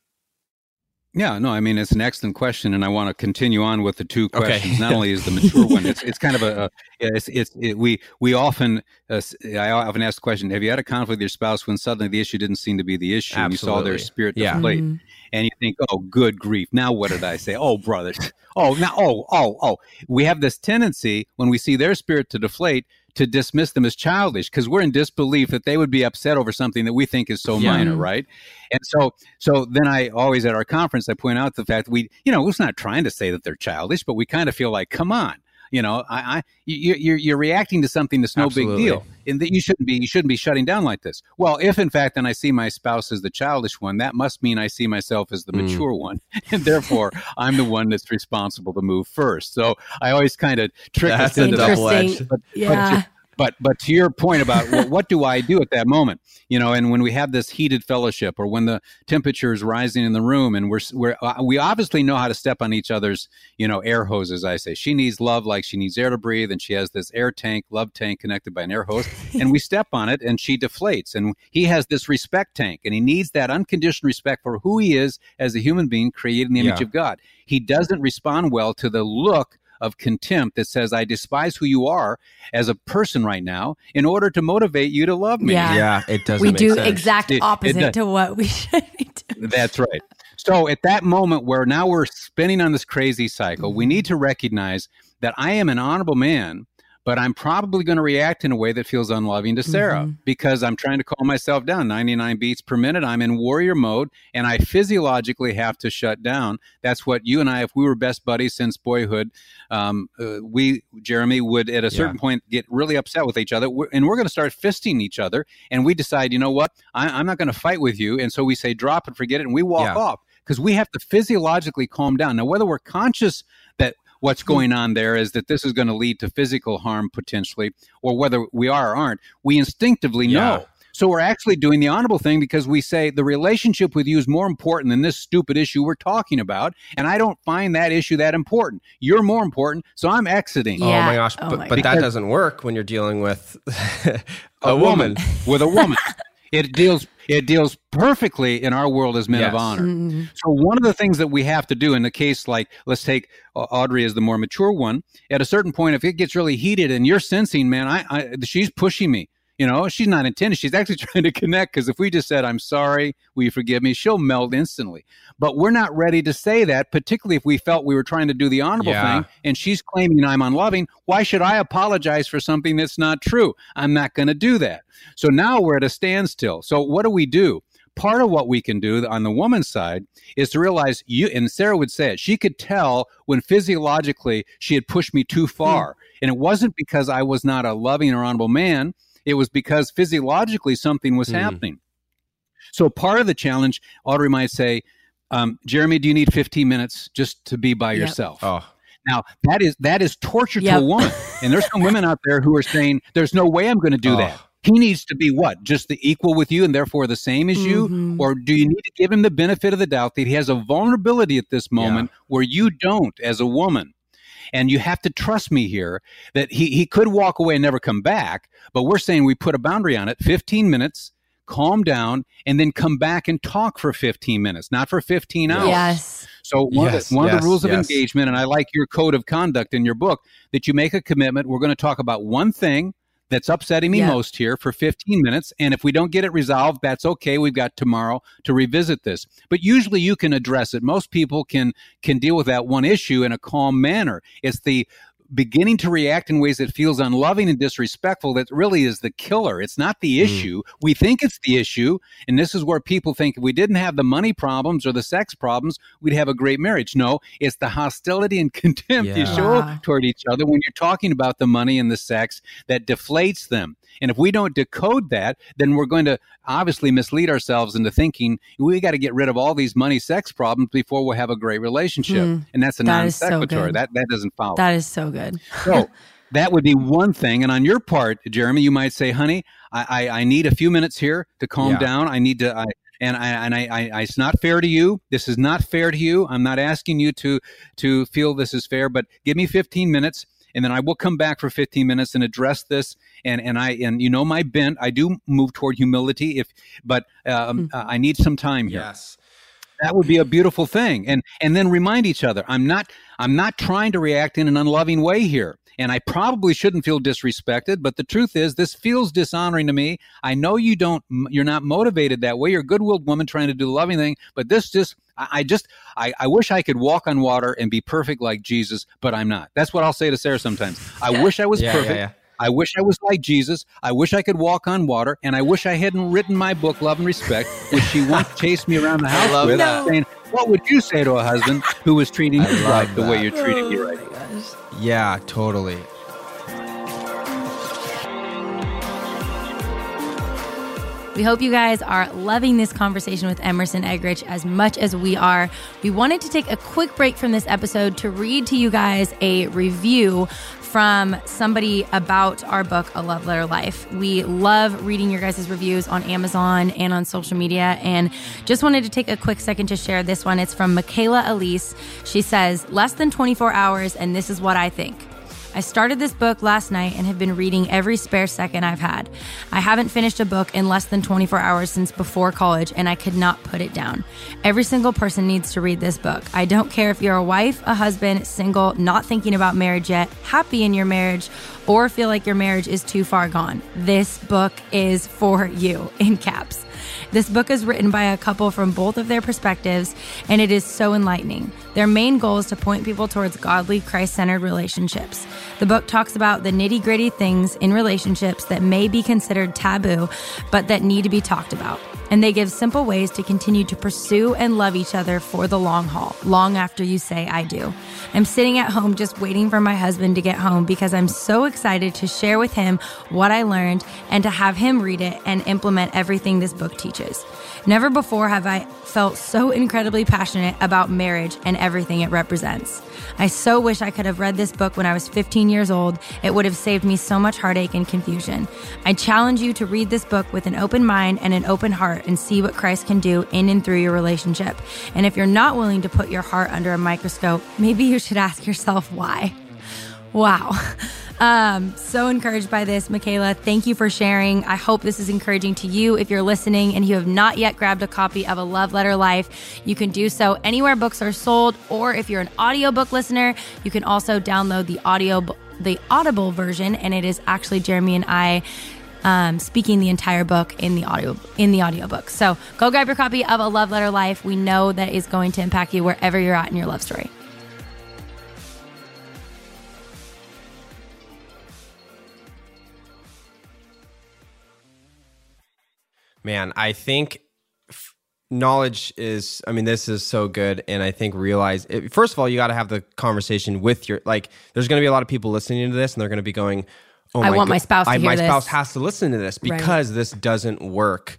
[SPEAKER 3] Yeah, no, I mean it's an excellent question, and I want to continue on with the two questions. Okay. Not only is the mature one, it's it's kind of a, a it's it's it, we we often uh, I often ask the question: Have you had a conflict with your spouse when suddenly the issue didn't seem to be the issue, and you saw their spirit yeah. deflate, mm-hmm. and you think, oh, good grief, now what did I say? oh, brothers, oh, now, oh, oh, oh, we have this tendency when we see their spirit to deflate to dismiss them as childish because we're in disbelief that they would be upset over something that we think is so yeah. minor, right? And so, so then I always at our conference I point out the fact we, you know, it's not trying to say that they're childish, but we kind of feel like, come on, you know, I, I you, you're you're reacting to something that's no Absolutely. big deal, and that you shouldn't be you shouldn't be shutting down like this. Well, if in fact then I see my spouse as the childish one, that must mean I see myself as the mm. mature one, and therefore I'm the one that's responsible to move first. So I always kind of trick
[SPEAKER 2] that's us into double edged. But, yeah.
[SPEAKER 3] But, but but to your point about well, what do I do at that moment? You know, and when we have this heated fellowship, or when the temperature is rising in the room, and we're we're uh, we obviously know how to step on each other's you know air hoses. I say she needs love like she needs air to breathe, and she has this air tank, love tank connected by an air hose, and we step on it, and she deflates, and he has this respect tank, and he needs that unconditional respect for who he is as a human being created in the image yeah. of God. He doesn't respond well to the look of contempt that says, I despise who you are as a person right now in order to motivate you to love me.
[SPEAKER 1] Yeah, yeah it doesn't.
[SPEAKER 2] We do
[SPEAKER 1] sense.
[SPEAKER 2] exact opposite it, to what we should be doing.
[SPEAKER 3] That's right. So at that moment where now we're spinning on this crazy cycle, we need to recognize that I am an honorable man but I'm probably going to react in a way that feels unloving to Sarah mm-hmm. because I'm trying to calm myself down 99 beats per minute. I'm in warrior mode and I physiologically have to shut down. That's what you and I, if we were best buddies since boyhood, um, uh, we, Jeremy, would at a certain yeah. point get really upset with each other and we're going to start fisting each other. And we decide, you know what, I, am not going to fight with you. And so we say, drop it, forget it, and we walk yeah. off because we have to physiologically calm down. Now, whether we're conscious that what's going on there is that this is going to lead to physical harm potentially, or whether we are or aren't, we instinctively yeah. know. So we're actually doing the honorable thing because we say the relationship with you is more important than this stupid issue we're talking about. And I don't find that issue that important. You're more important. So I'm exiting.
[SPEAKER 1] Yeah. Oh my gosh. Oh but, my but that doesn't work when you're dealing with a,
[SPEAKER 3] a woman. woman. With a woman. it deals it deals perfectly in our world as men yes. of honor. Mm-hmm. So one of the things that we have to do in the case like let's take Audrey as the more mature one, at a certain point if it gets really heated and you're sensing, man, I, I she's pushing me you know, she's not intended. She's actually trying to connect because if we just said, I'm sorry, will you forgive me? She'll melt instantly. But we're not ready to say that, particularly if we felt we were trying to do the honorable yeah. thing and she's claiming I'm unloving. Why should I apologize for something that's not true? I'm not going to do that. So now we're at a standstill. So what do we do? part of what we can do on the woman's side is to realize you and Sarah would say it. She could tell when physiologically she had pushed me too far. Mm. And it wasn't because I was not a loving or honorable man. It was because physiologically something was mm. happening. So part of the challenge, Audrey might say, um, Jeremy, do you need 15 minutes just to be by yep. yourself?
[SPEAKER 1] Oh.
[SPEAKER 3] Now that is that is torture yep. to a woman, and there's some women out there who are saying, "There's no way I'm going to do oh. that." He needs to be what? Just the equal with you and therefore the same as mm-hmm. you? Or do you need to give him the benefit of the doubt that he has a vulnerability at this moment yeah. where you don't as a woman? And you have to trust me here that he, he could walk away and never come back, but we're saying we put a boundary on it 15 minutes, calm down, and then come back and talk for 15 minutes, not for 15 hours.
[SPEAKER 2] Yes.
[SPEAKER 3] So one, yes, of, the, one yes, of the rules of yes. engagement, and I like your code of conduct in your book, that you make a commitment. We're going to talk about one thing that's upsetting me yeah. most here for 15 minutes. And if we don't get it resolved, that's okay. We've got tomorrow to revisit this. But usually you can address it. Most people can can deal with that one issue in a calm manner. It's the beginning to react in ways that feels unloving and disrespectful that really is the killer. It's not the mm. issue. We think it's the issue. And this is where people think if we didn't have the money problems or the sex problems, we'd have a great marriage. No, it's the hostility and contempt yeah. you show toward each other when you're talking about the money and the sex that deflates them. And if we don't decode that, then we're going to obviously mislead ourselves into thinking we got to get rid of all these money sex problems before we'll have a great relationship. Mm, and that's a non sequitur. So that that doesn't follow.
[SPEAKER 2] That is so good.
[SPEAKER 3] So that would be one thing. And on your part, Jeremy, you might say, honey, I, I, I need a few minutes here to calm yeah. down. I need to I, and I, and I, I, it's not fair to you. This is not fair to you. I'm not asking you to to feel this is fair, but give me 15 minutes and then I will come back for 15 minutes and address this. And and I and you know my bent, I do move toward humility. If but um, mm-hmm. I need some time here.
[SPEAKER 1] Yes,
[SPEAKER 3] that would be a beautiful thing. And and then remind each other, I'm not I'm not trying to react in an unloving way here. And I probably shouldn't feel disrespected, but the truth is, this feels dishonoring to me. I know you don't, you're not motivated that way. You're a good-willed woman trying to do the loving thing, but this just I, just I, I, wish I could walk on water and be perfect like Jesus, but I'm not. That's what I'll say to Sarah sometimes. I wish I was yeah, perfect. Yeah, yeah. I wish I was like Jesus. I wish I could walk on water, and I wish I hadn't written my book, Love and Respect, which she once chased me around the house with, that. saying, "What would you say to a husband who was treating his wife the way you're treating me right?"
[SPEAKER 1] Oh yeah, totally.
[SPEAKER 2] We hope you guys are loving this conversation with Emerson Eggerichs as much as we are. We wanted to take a quick break from this episode to read to you guys a review from somebody about our book, A Love Letter Life. We love reading your guys' reviews on Amazon and on social media. And just wanted to take a quick second to share this one. It's from Michaela Elise. She says, Less than 24 hours, and this is what I think. I started this book last night and have been reading every spare second I've had. I haven't finished a book in less than 24 hours since before college, and I could not put it down. Every single person needs to read this book. I don't care if you're a wife, a husband, single, not thinking about marriage yet, happy in your marriage, or feel like your marriage is too far gone. This book is for you, in caps. This book is written by a couple from both of their perspectives, and it is so enlightening. Their main goal is to point people towards godly, Christ centered relationships. The book talks about the nitty gritty things in relationships that may be considered taboo, but that need to be talked about and they give simple ways to continue to pursue and love each other for the long haul, long after you say, I do. I'm sitting at home just waiting for my husband to get home because I'm so excited to share with him what I learned and to have him read it and implement everything this book teaches. Never before have I felt so incredibly passionate about marriage and everything it represents. I so wish I could have read this book when I was 15 years old. It would have saved me so much heartache and confusion. I challenge you to read this book with an open mind and an open heart and see what Christ can do in and through your relationship. And if you're not willing to put your heart under a microscope, maybe you should ask yourself why. Wow. Um, so encouraged by this, Michaela. Thank you for sharing. I hope this is encouraging to you. If you're listening and you have not yet grabbed a copy of A Love Letter Life, you can do so anywhere books are sold, or if you're an audiobook listener, you can also download the audio the Audible version, and it is actually Jeremy and I um, speaking the entire book in the audio in the audiobook. So go grab your copy of A Love Letter Life. We know that is going to impact you wherever you're at in your love story.
[SPEAKER 1] Man, I think f- knowledge is i mean this is so good and i think realize it, first of all you got to have the conversation with your like there's going to be a lot of people listening to this and they're going to be going
[SPEAKER 2] oh i want my spouse to I,
[SPEAKER 1] my
[SPEAKER 2] this.
[SPEAKER 1] spouse has to listen to this because right. this doesn't work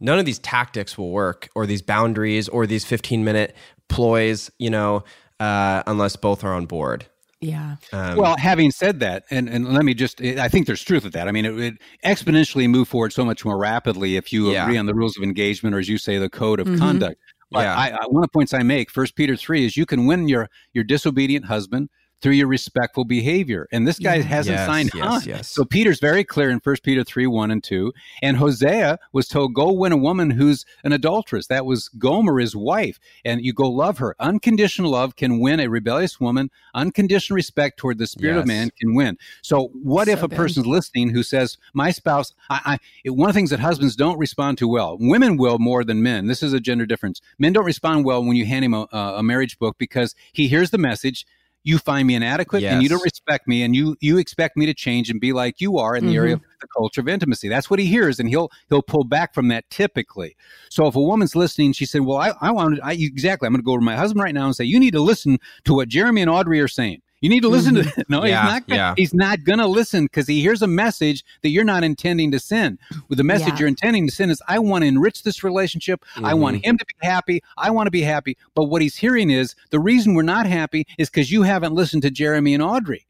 [SPEAKER 1] none of these tactics will work or these boundaries or these 15 minute ploys you know uh, unless both are on board
[SPEAKER 2] yeah.
[SPEAKER 3] Um, well, having said that, and, and let me just, I think there's truth with that. I mean, it would exponentially move forward so much more rapidly if you yeah. agree on the rules of engagement or, as you say, the code of mm-hmm. conduct. But yeah. I, I, one of the points I make, First Peter 3, is you can win your, your disobedient husband through your respectful behavior. And this guy yeah. hasn't
[SPEAKER 1] yes,
[SPEAKER 3] signed
[SPEAKER 1] yes,
[SPEAKER 3] on.
[SPEAKER 1] Yes.
[SPEAKER 3] So Peter's very clear in 1 Peter 3 1 and 2. And Hosea was told, go win a woman who's an adulteress. That was Gomer, his wife. And you go love her. Unconditional love can win a rebellious woman. Unconditional respect toward the spirit yes. of man can win. So what so if a good. person's listening who says, my spouse, I, I, one of the things that husbands don't respond to well, women will more than men. This is a gender difference. Men don't respond well when you hand him a, a marriage book because he hears the message you find me inadequate and you don't respect me and you you expect me to change and be like you are in the area mm-hmm. of the culture of intimacy. That's what he hears and he'll he'll pull back from that typically. So if a woman's listening, she said, "Well, I I want I exactly. I'm going to go to my husband right now and say, "You need to listen to what Jeremy and Audrey are saying." You need to listen to no,
[SPEAKER 1] Yeah,
[SPEAKER 3] he's not. Gonna,
[SPEAKER 1] yeah.
[SPEAKER 3] He's not going to listen because he hears a message that you're not intending to send. With the message
[SPEAKER 2] Yeah.
[SPEAKER 3] you're intending to send is, "I want to enrich this relationship. I want
[SPEAKER 1] Mm-hmm.
[SPEAKER 3] him to be happy. I want to be happy." But what he's hearing is the reason we're not happy is because you haven't listened to Jeremy and Audrey,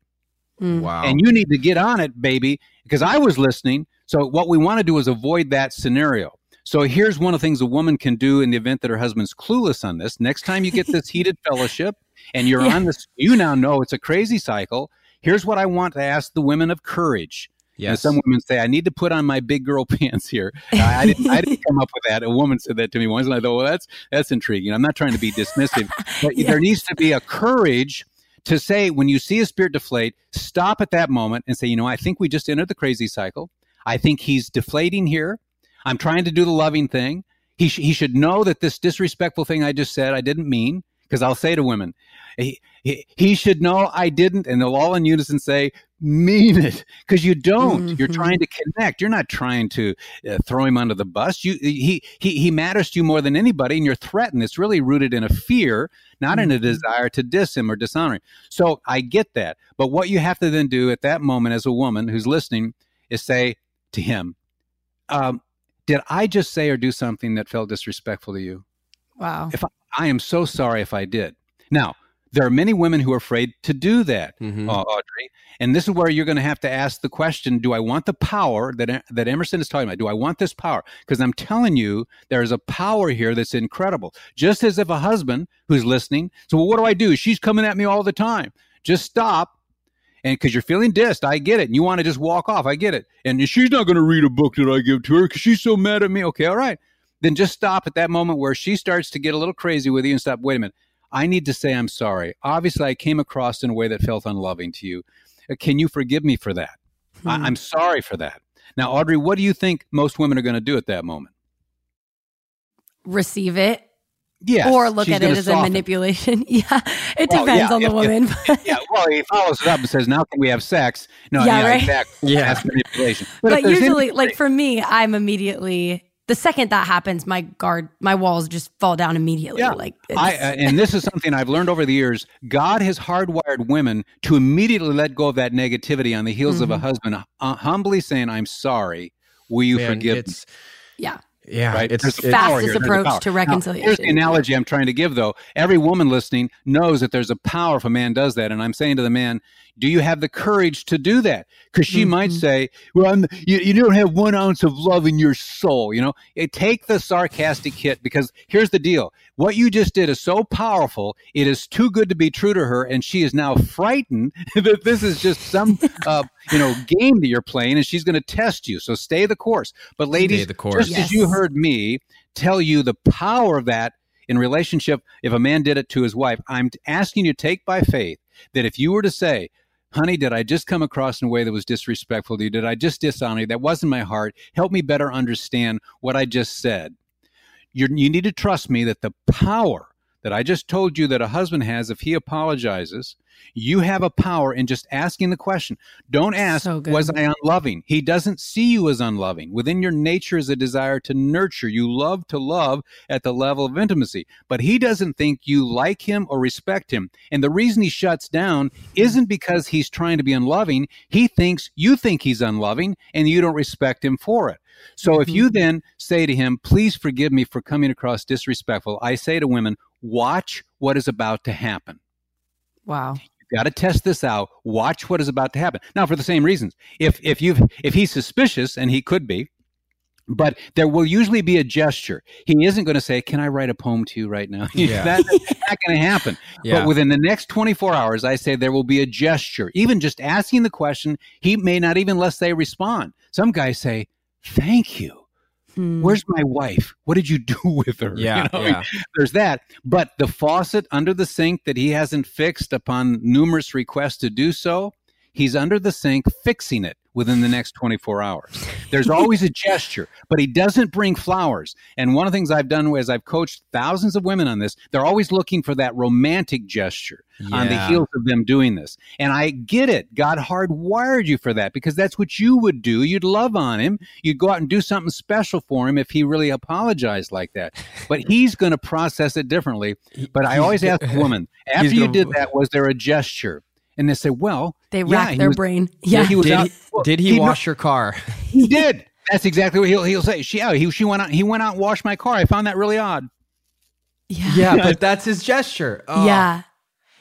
[SPEAKER 2] Mm.
[SPEAKER 1] Wow.
[SPEAKER 3] and you need to get on it, baby. Because I was listening. So what we want to do is avoid that scenario. So here's one of the things a woman can do in the event that her husband's clueless on this. Next time you get this heated fellowship and you're
[SPEAKER 2] Yeah.
[SPEAKER 3] on this, you now know it's a crazy cycle. Here's what I want to ask the women of courage. And some women say, I need to put on my big girl pants here. I, I, didn't, I didn't come up with that. A woman said that to me once, and I thought, well, that's that's intriguing. I'm not trying to be dismissive, but
[SPEAKER 2] Yeah.
[SPEAKER 3] there needs to be a courage to say when you see a spirit deflate, stop at that moment and say, you know, I think we just entered the crazy cycle. I think he's deflating here. I'm trying to do the loving thing. He, sh- he should know that this disrespectful thing I just said, I didn't mean. Because I'll say to women, he, he, he should know I didn't. And they'll all in unison say, mean it. Because you don't. You're
[SPEAKER 2] Mhm.
[SPEAKER 3] trying to connect. You're not trying to uh, throw him under the bus. You, he, he, he matters to you more than anybody, and you're threatened. It's really rooted in a fear, not in a
[SPEAKER 2] Mhm.
[SPEAKER 3] desire to diss him or dishonor him. So I get that. But what you have to then do at that moment as a woman who's listening is say to him, um, Did I just say or do something that felt disrespectful to you?
[SPEAKER 2] Wow.
[SPEAKER 3] If I am so sorry if I did. Now, there are many women who are afraid to do that,
[SPEAKER 1] Mhm.
[SPEAKER 3] uh, Audrey. And this is where you're going to have to ask the question Do I want the power that, that Emerson is talking about? Do I want this power? Because I'm telling you, there is a power here that's incredible. Just as if a husband who's listening, so well, what do I do? She's coming at me all the time. Just stop. And because you're feeling dissed, I get it. And you want to just walk off, I get it. And she's not going to read a book that I give to her because she's so mad at me. Okay, all right. Then just stop at that moment where she starts to get a little crazy with you and stop. Wait a minute. I need to say I'm sorry. Obviously, I came across in a way that felt unloving to you. Uh, Can you forgive me for that?
[SPEAKER 2] Hmm.
[SPEAKER 3] I, I'm sorry for that. Now, Audrey, what do you think most women are going to do at that moment?
[SPEAKER 2] Receive it
[SPEAKER 3] Yes,
[SPEAKER 2] or look at it
[SPEAKER 3] gonna
[SPEAKER 2] as a manipulation. yeah. It
[SPEAKER 3] Well,
[SPEAKER 2] depends
[SPEAKER 3] yeah,
[SPEAKER 2] on the
[SPEAKER 3] if-
[SPEAKER 2] woman.
[SPEAKER 3] yeah, well, he follows it up and says, "Now can we have sex?" No,
[SPEAKER 2] Yeah,
[SPEAKER 3] yeah,
[SPEAKER 2] right.
[SPEAKER 3] exactly.
[SPEAKER 1] Yeah.
[SPEAKER 3] that's manipulation.
[SPEAKER 2] but
[SPEAKER 3] if there's
[SPEAKER 2] usually
[SPEAKER 3] any-
[SPEAKER 2] like for me i'm immediately the second that happens my guard my walls just fall down immediately
[SPEAKER 3] Yeah.
[SPEAKER 2] like
[SPEAKER 3] I, uh, and this is something I've learned over the years. God has hardwired women to immediately let go of that negativity on the heels of a
[SPEAKER 2] Mhm.
[SPEAKER 3] husband uh, humbly saying, "I'm sorry. Will you
[SPEAKER 1] Man,
[SPEAKER 3] forgive me?"
[SPEAKER 2] yeah
[SPEAKER 1] yeah,
[SPEAKER 3] Right?
[SPEAKER 1] it's,
[SPEAKER 3] There's
[SPEAKER 1] it's
[SPEAKER 3] power
[SPEAKER 2] Fastest
[SPEAKER 3] here. There's a
[SPEAKER 2] approach
[SPEAKER 3] power.
[SPEAKER 2] to
[SPEAKER 3] Now,
[SPEAKER 2] reconciliation.
[SPEAKER 3] here's the analogy I'm trying to give, though. Every woman listening knows that there's a power if a man does that. And I'm saying to the man, do you have the courage to do that? Because she might
[SPEAKER 2] Mhm.
[SPEAKER 3] say, well, I'm, you, you don't have one ounce of love in your soul. You know, it, take the sarcastic hit because here's the deal. What you just did is so powerful. It is too good to be true to her. And she is now frightened that this is just some, uh, you know, game that you're playing and she's going to test you. So stay the course. But ladies,
[SPEAKER 1] the course.
[SPEAKER 3] just as you heard me tell you the power of that in relationship, if a man did it to his wife, I'm asking you to take by faith that if you were to say, honey, did I just come across in a way that was disrespectful to you? Did I just dishonor you? That wasn't my heart. Help me better understand what I just said. You're, you need to trust me that the power that I just told you that a husband has if he apologizes, you have a power in just asking the question. Don't ask,
[SPEAKER 2] So
[SPEAKER 3] was I unloving? He doesn't see you as unloving. Within your nature is a desire to nurture. You love to love at the level of intimacy, but he doesn't think you like him or respect him. And the reason he shuts down isn't because he's trying to be unloving. He thinks you think he's unloving and you don't respect him for it. So if
[SPEAKER 2] Mhm.
[SPEAKER 3] you then say to him, please forgive me for coming across disrespectful, I say to women, watch what is about to happen.
[SPEAKER 2] wow
[SPEAKER 3] You've got to test this out. Watch what is about to happen. Now, for the same reasons, if if you've if he's suspicious, and he could be, but there will usually be a gesture. He isn't going to say, "Can I write a poem to you right now?"
[SPEAKER 1] Yeah.
[SPEAKER 3] That's not going to happen.
[SPEAKER 1] yeah.
[SPEAKER 3] But within the next 24 hours, I say there will be a gesture. Even just asking the question, he may not even let say respond. Some guys say, "Thank you."
[SPEAKER 2] Hmm.
[SPEAKER 3] Where's my wife? What did you do with her?
[SPEAKER 1] yeah,
[SPEAKER 3] You know,
[SPEAKER 1] yeah.
[SPEAKER 3] there's that. But the faucet under the sink that he hasn't fixed upon numerous requests to do so, he's under the sink fixing it. Within the next 24 hours. There's always a gesture, but he doesn't bring flowers. And one of the things I've done is I've coached thousands of women on this. They're always looking for that romantic gesture on the heels of them doing this. And I get it. God hardwired you for that because that's what you would do. You'd love on him. You'd go out and do something special for him if he really apologized like that. But he's going to process it differently. But I always ask a woman, after you did that, was there a gesture? And they say, well,
[SPEAKER 2] They
[SPEAKER 3] yeah,
[SPEAKER 2] rack their
[SPEAKER 3] was-
[SPEAKER 2] brain.
[SPEAKER 3] yeah,
[SPEAKER 2] Yeah.
[SPEAKER 3] he was
[SPEAKER 1] Did
[SPEAKER 3] out.
[SPEAKER 1] he, did he
[SPEAKER 3] He kno-
[SPEAKER 1] wash your car?
[SPEAKER 3] He did. That's exactly what he'll he'll say. She yeah, he she went out he went out and washed my car. I found that really odd.
[SPEAKER 2] yeah.
[SPEAKER 1] yeah, but that's his gesture. Oh.
[SPEAKER 2] Yeah.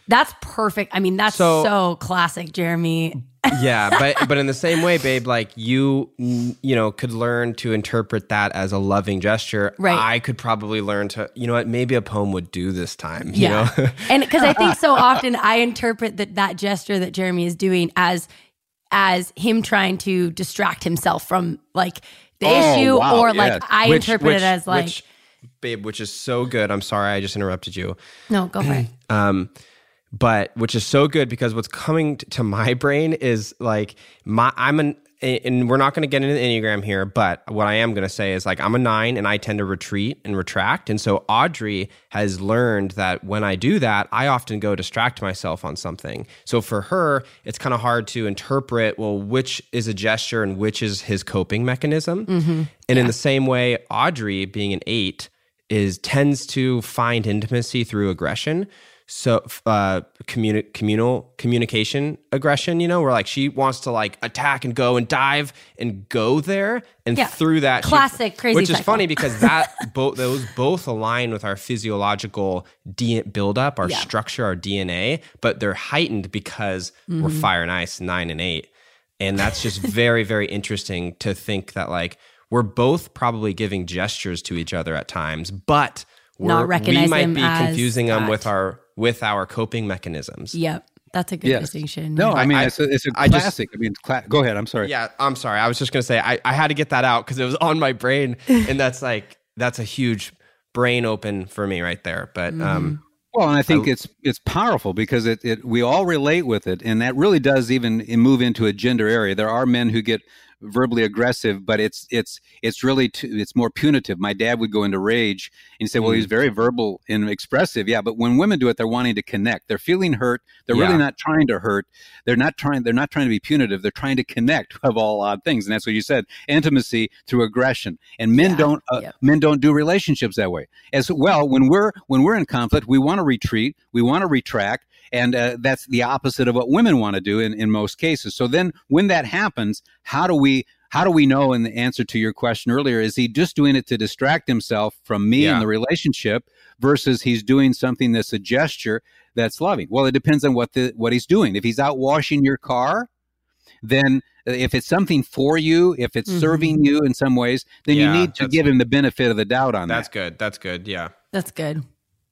[SPEAKER 2] That's perfect. I mean, that's
[SPEAKER 1] So-
[SPEAKER 2] so, classic, Jeremy.
[SPEAKER 1] Yeah, but but in the same way, babe, like you, you know, could learn to interpret that as a loving gesture.
[SPEAKER 2] Right.
[SPEAKER 1] I could probably learn to, you know, what maybe a poem would do this time. You
[SPEAKER 2] Yeah.
[SPEAKER 1] know?
[SPEAKER 2] and because I think so often I interpret that that gesture that Jeremy is doing as as him trying to distract himself from like the
[SPEAKER 3] Oh,
[SPEAKER 2] issue,
[SPEAKER 3] wow,
[SPEAKER 2] or like
[SPEAKER 3] yes.
[SPEAKER 2] I
[SPEAKER 1] Which-
[SPEAKER 2] interpret
[SPEAKER 1] which-
[SPEAKER 2] it as like
[SPEAKER 1] which, babe, which is so good. I'm sorry, I just interrupted you.
[SPEAKER 2] no, go for it.
[SPEAKER 1] Um, but which is so good because what's coming t- to my brain is like my I'm an and we're not going to get into the enneagram here, but what I am going to say is like I'm a nine and I tend to retreat and retract, and so Audrey has learned that when I do that, I often go distract myself on something. So for her, it's kind of hard to interpret well which is a gesture and which is his coping mechanism. Mm-hmm. And in the same way, Audrey being an eight is tends to find intimacy through aggression so uh communi- communal communication aggression you know where like she wants to like attack and go and dive and go there and
[SPEAKER 2] Yeah.
[SPEAKER 1] through that she-
[SPEAKER 2] Classic crazy
[SPEAKER 1] which is funny because that both those both align with our physiological D- buildup our
[SPEAKER 2] Yeah.
[SPEAKER 1] structure our dna but they're heightened because
[SPEAKER 2] Mm-hmm.
[SPEAKER 1] we're fire and ice nine and eight and that's just very very interesting to think that like we're both probably giving gestures to each other at times but we're,
[SPEAKER 2] Not
[SPEAKER 1] we might be confusing them with our with our coping mechanisms
[SPEAKER 2] Yep. That's a good
[SPEAKER 3] Yes.
[SPEAKER 2] distinction.
[SPEAKER 3] No, I
[SPEAKER 1] I-
[SPEAKER 3] mean
[SPEAKER 1] I-
[SPEAKER 3] it's a it's a
[SPEAKER 1] I just-
[SPEAKER 3] classic. I mean, cla- go ahead. I'm sorry.
[SPEAKER 1] yeah i'm sorry i was just gonna say i, I had to get that out because it was on my brain and that's like that's a huge brain open for me right there but
[SPEAKER 2] Mm-hmm.
[SPEAKER 1] um
[SPEAKER 3] Well, and I think it's it's powerful because it, it we all relate with it, and that really does even move into a gender area. There are men who get verbally aggressive, but it's it's it's really too, it's more punitive. My dad would go into rage and say, "Well, he's very verbal and expressive." Yeah, but when women do it, they're wanting to connect. They're feeling hurt. They're
[SPEAKER 1] Yeah.
[SPEAKER 3] really not trying to hurt. They're not trying. They're not trying to be punitive. They're trying to connect of all odd things, and that's what you said: intimacy through aggression. And men
[SPEAKER 2] Yeah.
[SPEAKER 3] don't uh,
[SPEAKER 2] Yep.
[SPEAKER 3] men don't do relationships that way as well. When we're when we're in conflict, we want to retreat. We want to retract. And uh, that's the opposite of what women want to do in, in most cases. So then, when that happens, how do we how do we know? And the answer to your question earlier is he just doing it to distract himself from me
[SPEAKER 1] Yeah.
[SPEAKER 3] and the relationship, versus he's doing something that's a gesture that's loving. Well, it depends on what the what he's doing. If he's out washing your car, then uh, if it's something for you, if it's
[SPEAKER 2] Mhm.
[SPEAKER 3] serving you in some ways, then
[SPEAKER 1] Yeah,
[SPEAKER 3] you need to give him the benefit of the doubt on
[SPEAKER 1] that's
[SPEAKER 3] that.
[SPEAKER 1] That's good that's good yeah
[SPEAKER 2] That's good.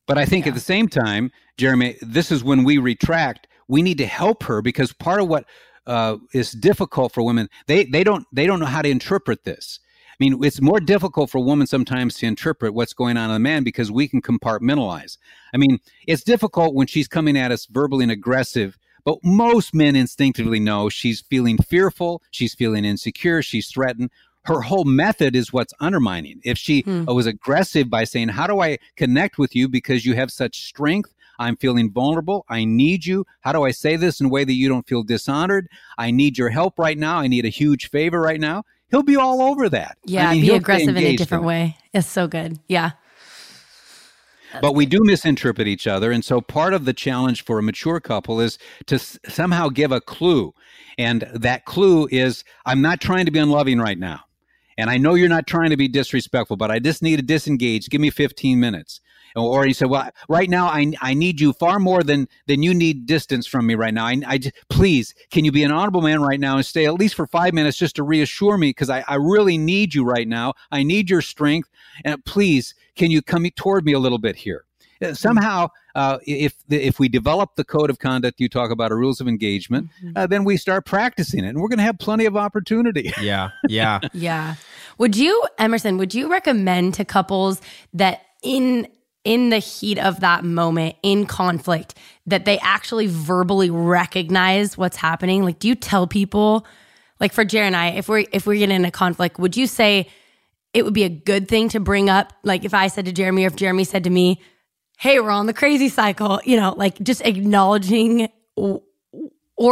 [SPEAKER 3] But I think
[SPEAKER 2] Yeah.
[SPEAKER 3] at the same time, Jeremy, this is when we retract. We need to help her because part of what uh, is difficult for women, they they don't they don't know how to interpret this. I mean, it's more difficult for a woman sometimes to interpret what's going on in a man because we can compartmentalize. I mean, it's difficult when she's coming at us verbally and aggressive, but most men instinctively know she's feeling fearful, she's feeling insecure, she's threatened. Her whole method is what's undermining. If she
[SPEAKER 2] Hmm.
[SPEAKER 3] was aggressive by saying, How do I connect with you because you have such strength? I'm feeling vulnerable. I need you. How do I say this in a way that you don't feel dishonored? I need your help right now. I need a huge favor right now. He'll be all over that. I
[SPEAKER 2] Yeah,
[SPEAKER 3] mean,
[SPEAKER 2] be aggressive in a different way. It's so good. Yeah.
[SPEAKER 3] but we do misinterpret each other and so part of the challenge for a mature couple is to s- somehow give a clue and that clue is i'm not trying to be unloving right now and i know you're not trying to be disrespectful but i just need to disengage. Give me 15 minutes. Or he said well right now i, I need you far more than than you need distance from me right now. I, I j- please can you be an honorable man right now and stay at least for five minutes just to reassure me? Because I, I really need you right now. I need your strength. And please can you come toward me a little bit here? Uh, somehow uh, if if we develop the code of conduct you talk about or rules of engagement uh, then we start practicing it and we're going to have plenty of opportunity.
[SPEAKER 1] Yeah yeah.
[SPEAKER 2] Yeah. Would you, Emerson, would you recommend to couples that in in the heat of that moment in conflict that they actually verbally recognize what's happening? Like do you tell people like for Jer and I, if we're if we're getting in a conflict, would you say it would be a good thing to bring up? Like if I said to Jeremy, or if Jeremy said to me, "Hey, we're on the crazy cycle," you know, like just acknowledging, or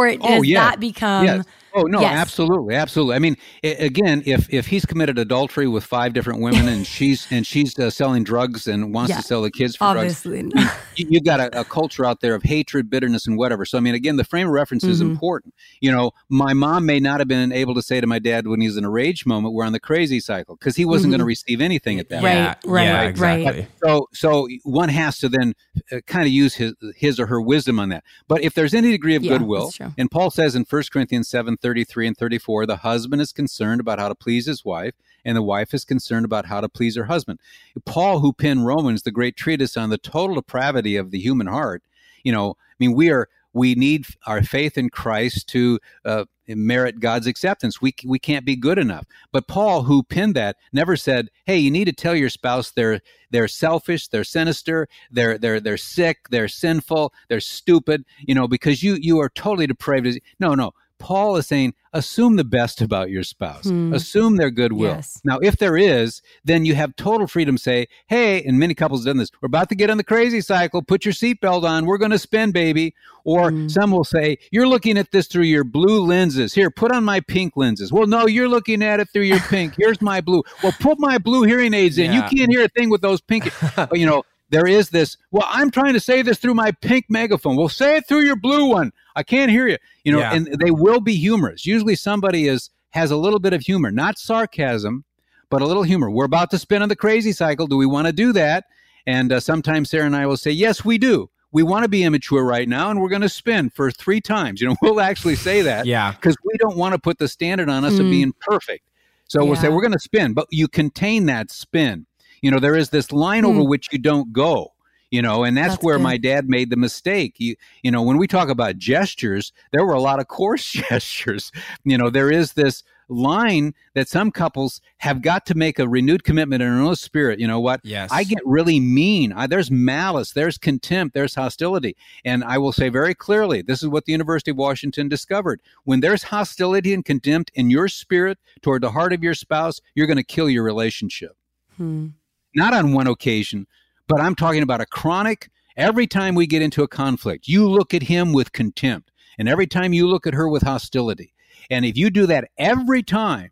[SPEAKER 2] oh, does
[SPEAKER 3] Oh, yes.
[SPEAKER 2] that become?
[SPEAKER 3] yes. Oh no,
[SPEAKER 2] yes.
[SPEAKER 3] absolutely, absolutely. I mean, i again, if if he's committed adultery with five different women and she's and she's uh, selling drugs and wants
[SPEAKER 2] Yeah.
[SPEAKER 3] to sell the kids for drugs,
[SPEAKER 2] Obviously, not.
[SPEAKER 3] you, you've got a, a culture out there of hatred, bitterness, and whatever. So, I mean, again, the frame of reference is
[SPEAKER 2] Mhm.
[SPEAKER 3] important. You know, my mom may not have been able to say to my dad when he was in a rage moment, "We're on the crazy cycle," because he wasn't
[SPEAKER 2] Mhm.
[SPEAKER 3] going to receive anything at that.
[SPEAKER 2] Right,
[SPEAKER 3] moment.
[SPEAKER 2] right,
[SPEAKER 1] yeah,
[SPEAKER 2] right.
[SPEAKER 1] exactly.
[SPEAKER 3] So, so one has to then uh, kind of use his his or her wisdom on that. But if there's any degree of
[SPEAKER 2] Yeah,
[SPEAKER 3] goodwill, and Paul says in 1 Corinthians 7, 33 and 34, the husband is concerned about how to please his wife, and the wife is concerned about how to please her husband. Paul, who penned Romans, the great treatise on the total depravity of the human heart, you know, I mean, we are we need our faith in Christ to uh, merit God's acceptance. We we can't be good enough. But Paul, who penned that, never said, "Hey, you need to tell your spouse they're they're selfish, they're sinister, they're they're they're sick, they're sinful, they're stupid." You know, because you you are totally depraved. No, no. Paul is saying, assume the best about your spouse.
[SPEAKER 2] Hmm.
[SPEAKER 3] Assume their goodwill.
[SPEAKER 2] Yes.
[SPEAKER 3] Now, if there is, then you have total freedom. to Say, hey, and many couples have done this. We're about to get on the crazy cycle. Put your seatbelt on. We're going to spin, baby. Or
[SPEAKER 2] Mm.
[SPEAKER 3] some will say, you're looking at this through your blue lenses. Here, put on my pink lenses. Well, no, you're looking at it through your pink. Here's my blue. Well, put my blue hearing aids in.
[SPEAKER 1] Yeah.
[SPEAKER 3] You can't hear a thing with those pink. you know, there is this. Well, I'm trying to say this through my pink megaphone. Well, say it through your blue one. I can't hear you. You know,
[SPEAKER 1] Yeah.
[SPEAKER 3] and they will be humorous. Usually, somebody is has a little bit of humor, not sarcasm, but a little humor. We're about to spin on the crazy cycle. Do we want to do that? And uh, sometimes Sarah and I will say, yes, we do. We want to be immature right now, and we're going to spin for three times. You know, we'll actually say that
[SPEAKER 1] Yeah.
[SPEAKER 3] because we don't want to put the standard on us of
[SPEAKER 2] Mm.
[SPEAKER 3] being perfect. So we'll say we're going to spin, but you contain that spin. You know, there is this line over
[SPEAKER 2] Mm.
[SPEAKER 3] which you don't go. You know, and that's,
[SPEAKER 2] That's
[SPEAKER 3] where
[SPEAKER 2] good.
[SPEAKER 3] my dad made the mistake. You, you know, when we talk about gestures, there were a lot of coarse gestures. You know, there is this line that some couples have got to make a renewed commitment in their own spirit. You know what?
[SPEAKER 1] Yes.
[SPEAKER 3] I get really mean. I, there's malice, there's contempt, there's hostility. And I will say very clearly this is what the University of Washington discovered. When there's hostility and contempt in your spirit toward the heart of your spouse, you're going to kill your relationship.
[SPEAKER 2] Hmm.
[SPEAKER 3] Not on one occasion, but I'm talking about a chronic, every time we get into a conflict, you look at him with contempt. And every time you look at her with hostility. And if you do that every time,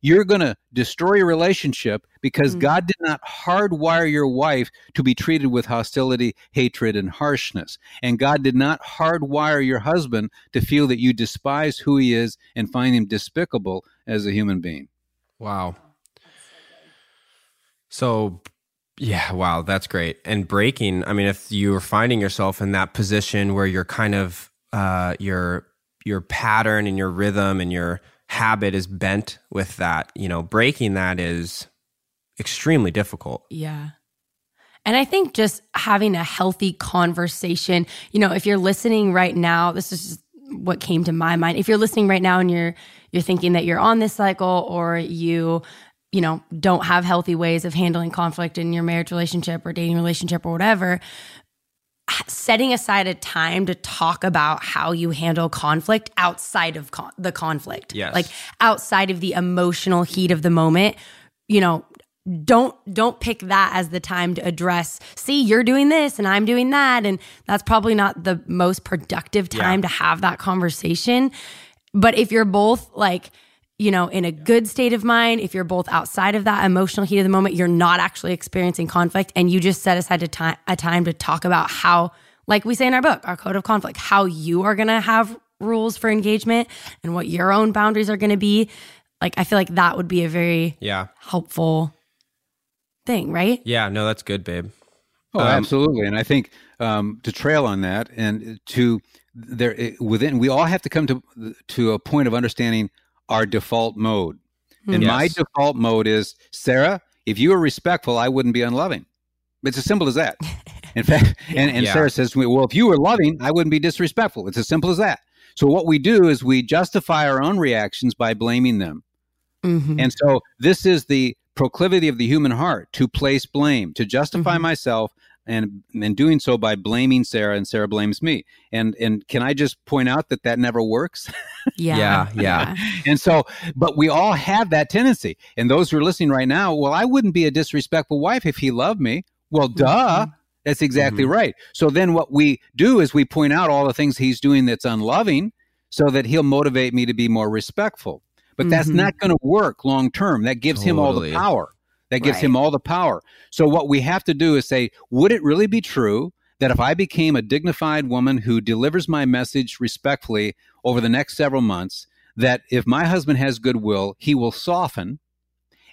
[SPEAKER 3] you're going to destroy your relationship because
[SPEAKER 2] Mm.
[SPEAKER 3] God did not hardwire your wife to be treated with hostility, hatred, and harshness. And God did not hardwire your husband to feel that you despise who he is and find him despicable as a human being.
[SPEAKER 1] Wow. So, yeah, wow, that's great. And breaking, I mean, if you're finding yourself in that position where you're kind of uh, your your pattern and your rhythm and your habit is bent with that, you know, breaking that is extremely difficult.
[SPEAKER 2] Yeah. And I think just having a healthy conversation, you know, if you're listening right now, this is just what came to my mind. If you're listening right now and you're you're thinking that you're on this cycle or you you know, don't have healthy ways of handling conflict in your marriage relationship or dating relationship or whatever, setting aside a time to talk about how you handle conflict outside of con- the conflict.
[SPEAKER 1] Yes.
[SPEAKER 2] Like outside of the emotional heat of the moment, you know, don't don't pick that as the time to address see you're doing this and i'm doing that and that's probably not the most productive time to have that conversation but if you're both like you know in a good state of mind if you're both outside of that emotional heat of the moment you're not actually experiencing conflict and you just set aside a time a time to talk about how like we say in our book our code of conflict how you are going to have rules for engagement and what your own boundaries are going to be like i feel like that would be a very
[SPEAKER 1] Yeah.
[SPEAKER 2] helpful thing, right?
[SPEAKER 1] Yeah, no, that's good, babe.
[SPEAKER 3] Oh,
[SPEAKER 1] Um,
[SPEAKER 3] absolutely. And I think um, to trail on that and to there within, we all have to come to to a point of understanding our default mode. And my default mode is Sarah. If you were respectful, I wouldn't be unloving. It's as simple as that. In fact, and, and
[SPEAKER 1] Yeah.
[SPEAKER 3] Sarah says to me, "Well, if you were loving, I wouldn't be disrespectful." It's as simple as that. So what we do is we justify our own reactions by blaming them.
[SPEAKER 2] Mm-hmm.
[SPEAKER 3] And so this is the proclivity of the human heart to place blame, to justify
[SPEAKER 2] Mhm.
[SPEAKER 3] myself and and doing so by blaming Sarah and Sarah blames me. And and can I just point out that that never works?
[SPEAKER 2] Yeah.
[SPEAKER 1] Yeah, yeah.
[SPEAKER 3] and so, but we all have that tendency. And those who are listening right now, well, I wouldn't be a disrespectful wife if he loved me. Well, duh.
[SPEAKER 2] Mhm.
[SPEAKER 3] That's exactly
[SPEAKER 1] Mhm.
[SPEAKER 3] right. So then what we do is we point out all the things he's doing that's unloving so that he'll motivate me to be more respectful. But that's
[SPEAKER 2] Mhm.
[SPEAKER 3] not going to work long term. That gives him all the power. That gives
[SPEAKER 2] Right.
[SPEAKER 3] him all the power. So what we have to do is say, would it really be true that if I became a dignified woman who delivers my message respectfully over the next several months, that if my husband has goodwill, he will soften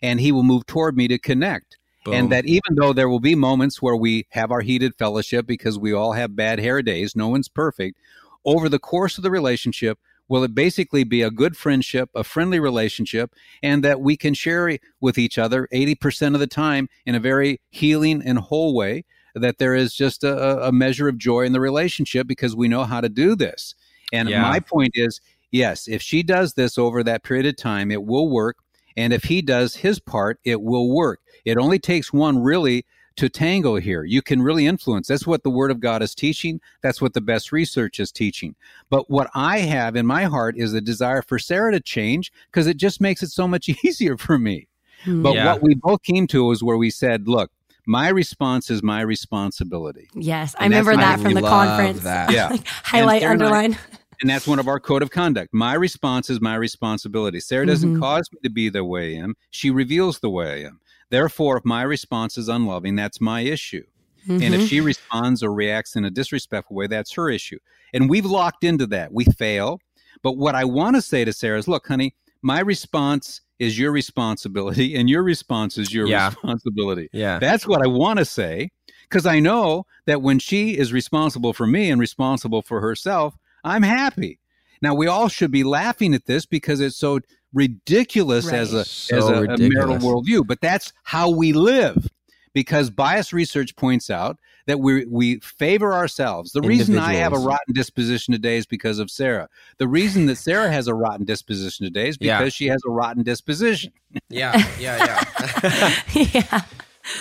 [SPEAKER 3] and he will move toward me to connect.
[SPEAKER 1] Boom.
[SPEAKER 3] And that even though there will be moments where we have our heated fellowship because we all have bad hair days, no one's perfect, over the course of the relationship, will it basically be a good friendship, a friendly relationship, and that we can share with each other 80% of the time in a very healing and whole way, that there is just a, a measure of joy in the relationship because we know how to do this. And
[SPEAKER 1] Yeah.
[SPEAKER 3] my point is yes, if she does this over that period of time, it will work. And if he does his part, it will work. It only takes one really to tango here. You can really influence. That's what the Word of God is teaching. That's what the best research is teaching. But what I have in my heart is a desire for Sarah to change because it just makes it so much easier for me.
[SPEAKER 2] Mhm.
[SPEAKER 3] But
[SPEAKER 1] Yeah.
[SPEAKER 3] what we both came to was where we said, look, my response is my responsibility.
[SPEAKER 2] yes, I
[SPEAKER 3] And that's
[SPEAKER 2] remember that from the conference.
[SPEAKER 1] that.
[SPEAKER 3] Yeah.
[SPEAKER 2] Like, highlight,
[SPEAKER 3] Sarah and I-
[SPEAKER 2] underline.
[SPEAKER 3] And that's one of our code of conduct. My response is my responsibility. Sarah doesn't
[SPEAKER 2] Mhm.
[SPEAKER 3] cause me to be the way I am. She reveals the way I am. Therefore, if my response is unloving, that's my issue. And
[SPEAKER 2] Mhm.
[SPEAKER 3] if she responds or reacts in a disrespectful way, that's her issue. And we've locked into that. We fail. But what I want to say to Sarah is look, honey, my response is your responsibility, and your response is your
[SPEAKER 1] Yeah.
[SPEAKER 3] responsibility.
[SPEAKER 1] yeah.
[SPEAKER 3] That's what I want to say because I know that when she is responsible for me and responsible for herself, I'm happy. Now we all should be laughing at this because it's so ridiculous as a
[SPEAKER 1] So
[SPEAKER 3] as a, a marital worldview, but that's how we live. Because bias research points out that we we favor ourselves. The reason I have a rotten disposition today is because of Sarah. The reason that Sarah has a rotten disposition today is
[SPEAKER 1] Yeah.
[SPEAKER 3] because she has a rotten disposition.
[SPEAKER 1] yeah, yeah, yeah.
[SPEAKER 2] yeah.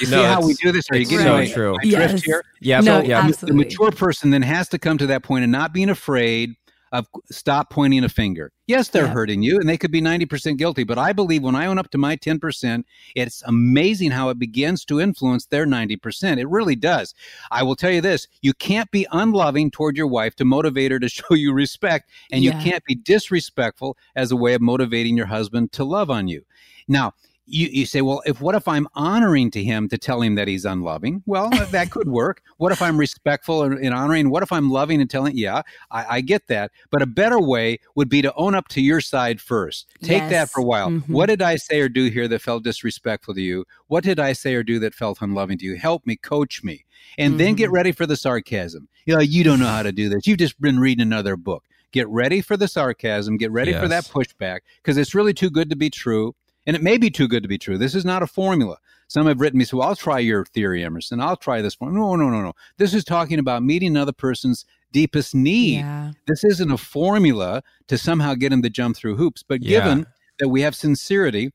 [SPEAKER 3] You
[SPEAKER 1] No,
[SPEAKER 3] see how we do this? Are you getting
[SPEAKER 1] so
[SPEAKER 3] my,
[SPEAKER 1] true.
[SPEAKER 3] my drift
[SPEAKER 2] Yes.
[SPEAKER 3] here?
[SPEAKER 1] yeah,
[SPEAKER 2] No,
[SPEAKER 1] so, yeah.
[SPEAKER 3] the-
[SPEAKER 2] absolutely.
[SPEAKER 3] the mature person then has to come to that point point of not being afraid of stop pointing a finger. Yes, they're
[SPEAKER 2] Yeah.
[SPEAKER 3] hurting you and they could be 90% guilty, but I believe when I own up to my 10%, it's amazing how it begins to influence their 90%. It really does. I will tell you this, you can't be unloving toward your wife to motivate her to show you respect, and
[SPEAKER 2] Yeah.
[SPEAKER 3] you can't be disrespectful as a way of motivating your husband to love on you. Now, you, you say, well, if what if I'm honoring to him to tell him that he's unloving? Well, that could work. What if I'm respectful and, and honoring? What if I'm loving and telling? Yeah, I, I get that. But a better way would be to own up to your side first. Take that for a while.
[SPEAKER 2] Mhm.
[SPEAKER 3] What did I say or do here that felt disrespectful to you? What did I say or do that felt unloving to you? Help me, coach me, and then get
[SPEAKER 2] Mhm.
[SPEAKER 3] ready for the sarcasm. You know, you don't know how to do this. You've just been reading another book. Get ready for the sarcasm. Get ready for that pushback because it's really too good to be true. And it may be too good to be true. This is not a formula. Some have written me, so I'll try your theory, Emerson. I'll try this one. No, no, no, no. This is talking about meeting another person's deepest need.
[SPEAKER 2] Yeah.
[SPEAKER 3] This isn't a formula to somehow get him to jump through hoops. But
[SPEAKER 1] Yeah.
[SPEAKER 3] given that we have sincerity,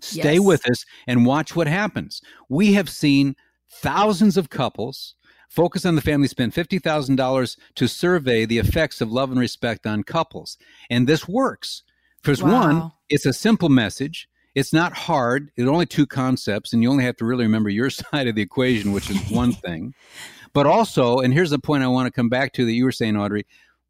[SPEAKER 3] stay
[SPEAKER 2] Yes.
[SPEAKER 3] with us and watch what happens. We have seen thousands of couples focus on the family spend $50,000 to survey the effects of love and respect on couples. And this works. Because one,
[SPEAKER 2] Wow.
[SPEAKER 3] It's a simple message. It's not hard. It's only two concepts, and you only have to really remember your side of the equation, which is one thing. But also, and here's the point I want to come back to that you were saying, Audrey,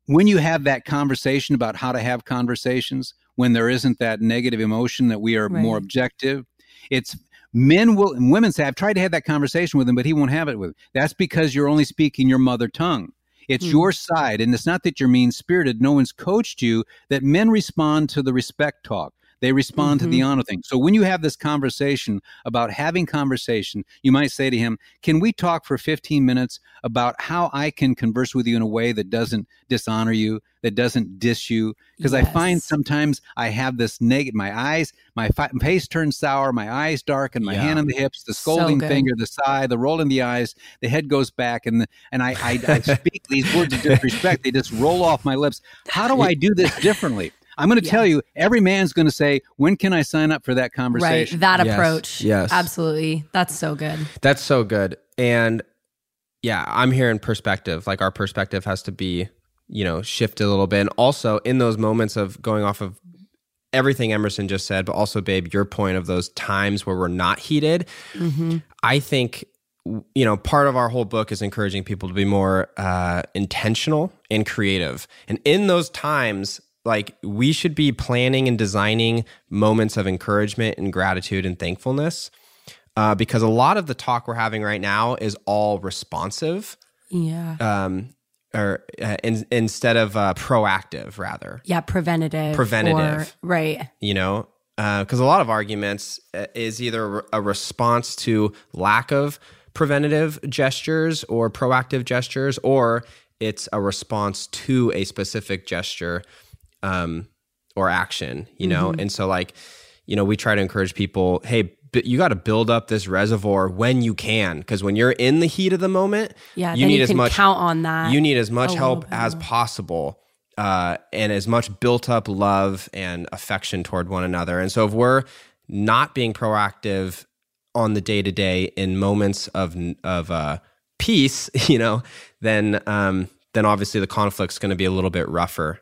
[SPEAKER 3] when you have that conversation about how to have conversations, when there isn't that negative emotion that we are more objective, it's men will and women say, I've tried to have that conversation with him, but he won't have it with. That's because you're only speaking your mother tongue. It's
[SPEAKER 2] Hmm.
[SPEAKER 3] your side. And it's not that you're mean spirited. No one's coached you that men respond to the respect talk. They respond to the mm-hmm. honor thing. So when you have this conversation about having conversation, you might say to him, Can we talk for 15 minutes about how I can converse with you in a way that doesn't dishonor you, that doesn't diss you? Because I find sometimes I have this negative, my eyes, my fi- face turns sour, my eyes darken, my
[SPEAKER 1] Yeah.
[SPEAKER 3] hand on the hips, the scolding
[SPEAKER 2] good.
[SPEAKER 3] finger, the sigh, the roll in the eyes, the head goes back, and the, and I, I, I speak these words of disrespect. They just roll off my lips. How do I do this differently? I'm going to
[SPEAKER 2] Yeah.
[SPEAKER 3] tell you, every man's going to say, when can I sign up for that conversation?
[SPEAKER 2] Right.
[SPEAKER 3] conversation?
[SPEAKER 2] That
[SPEAKER 1] Yes.
[SPEAKER 2] approach.
[SPEAKER 1] Yes.
[SPEAKER 2] Absolutely. That's so good.
[SPEAKER 1] That's so good. And yeah, I'm hearing perspective. Like our perspective has to be, you know, shifted a little bit. And also in those moments of going off of everything Emerson just said, but also, babe, your point of those times where we're not heated. Mm-hmm. I think, you know, part of our whole book is encouraging people to be more uh, intentional and creative. And in those times, like we should be planning and designing moments of encouragement and gratitude and thankfulness. Uh, because a lot of the talk we're having right now is all responsive.
[SPEAKER 2] Yeah.
[SPEAKER 1] Um, or uh, in, instead of uh, proactive, rather.
[SPEAKER 2] Yeah, preventative.
[SPEAKER 1] Preventative.
[SPEAKER 2] Or, right.
[SPEAKER 1] You know, because uh, a lot of arguments uh, is either a response to lack of preventative gestures or proactive gestures, or it's a response to a specific gesture um, or action, you know? Mm-hmm. And so, like, you know, we try to encourage people hey, you got to build up this reservoir when you can because when you're in the heat of the moment
[SPEAKER 2] yeah you need you as much count on that
[SPEAKER 1] you need as much help as possible uh, and as much built up love and affection toward one another and so if we're not being proactive on the day to day in moments of of uh, peace you know then um, then obviously the conflict's going to be a little bit rougher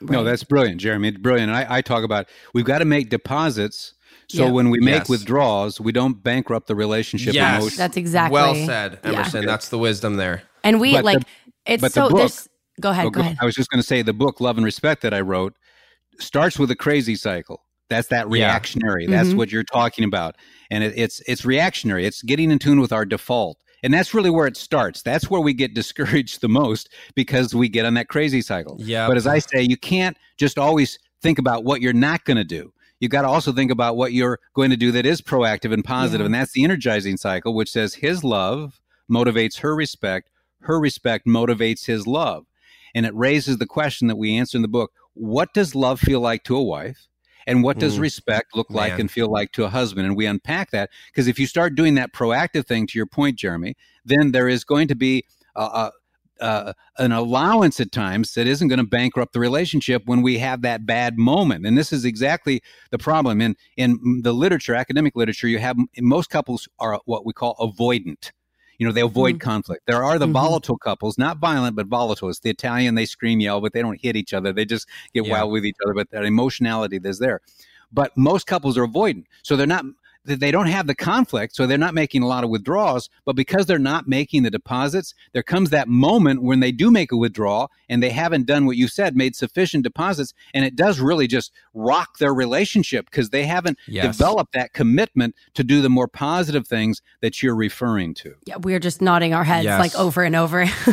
[SPEAKER 3] Right. No, that's brilliant, Jeremy. Brilliant. I, I talk about we've got to make deposits so when we make yes. withdrawals, we don't bankrupt the relationship.
[SPEAKER 1] Yes,
[SPEAKER 2] emotion. that's exactly
[SPEAKER 1] well said, Emerson. Yeah. That's the wisdom there.
[SPEAKER 2] And we but like the, it's so. The book, go ahead. Oh, go, go ahead.
[SPEAKER 3] I was just going to say the book Love and Respect that I wrote starts with a crazy cycle. That's that reactionary. Yeah. That's mm-hmm. what you're talking about, and it, it's it's reactionary. It's getting in tune with our default. And that's really where it starts. That's where we get discouraged the most because we get on that crazy cycle.
[SPEAKER 1] Yeah.
[SPEAKER 3] But as I say, you can't just always think about what you're not going to do you've got to also think about what you're going to do that is proactive and positive. Yeah. And that's the energizing cycle, which says his love motivates her respect, her respect motivates his love. And it raises the question that we answer in the book what does love feel like to a wife? And what does mm. respect look Man. like and feel like to a husband? And we unpack that because if you start doing that proactive thing, to your point, Jeremy, then there is going to be a, a uh, an allowance at times that isn't going to bankrupt the relationship when we have that bad moment. And this is exactly the problem. In in the literature, academic literature, you have most couples are what we call avoidant. You know, they avoid mm-hmm. conflict. There are the mm-hmm. volatile couples, not violent, but volatile. It's the Italian, they scream, yell, but they don't hit each other. They just get yeah. wild with each other, but that emotionality is there. But most couples are avoidant. So they're not they don't have the conflict, so they're not making a lot of withdrawals. But because they're not making the deposits, there comes that moment when they do make a withdrawal and they haven't done what you said, made sufficient deposits, and it does really just rock their relationship because they haven't yes. developed that commitment to do the more positive things that you're referring to.
[SPEAKER 2] Yeah, we're just nodding our heads yes. like over and over.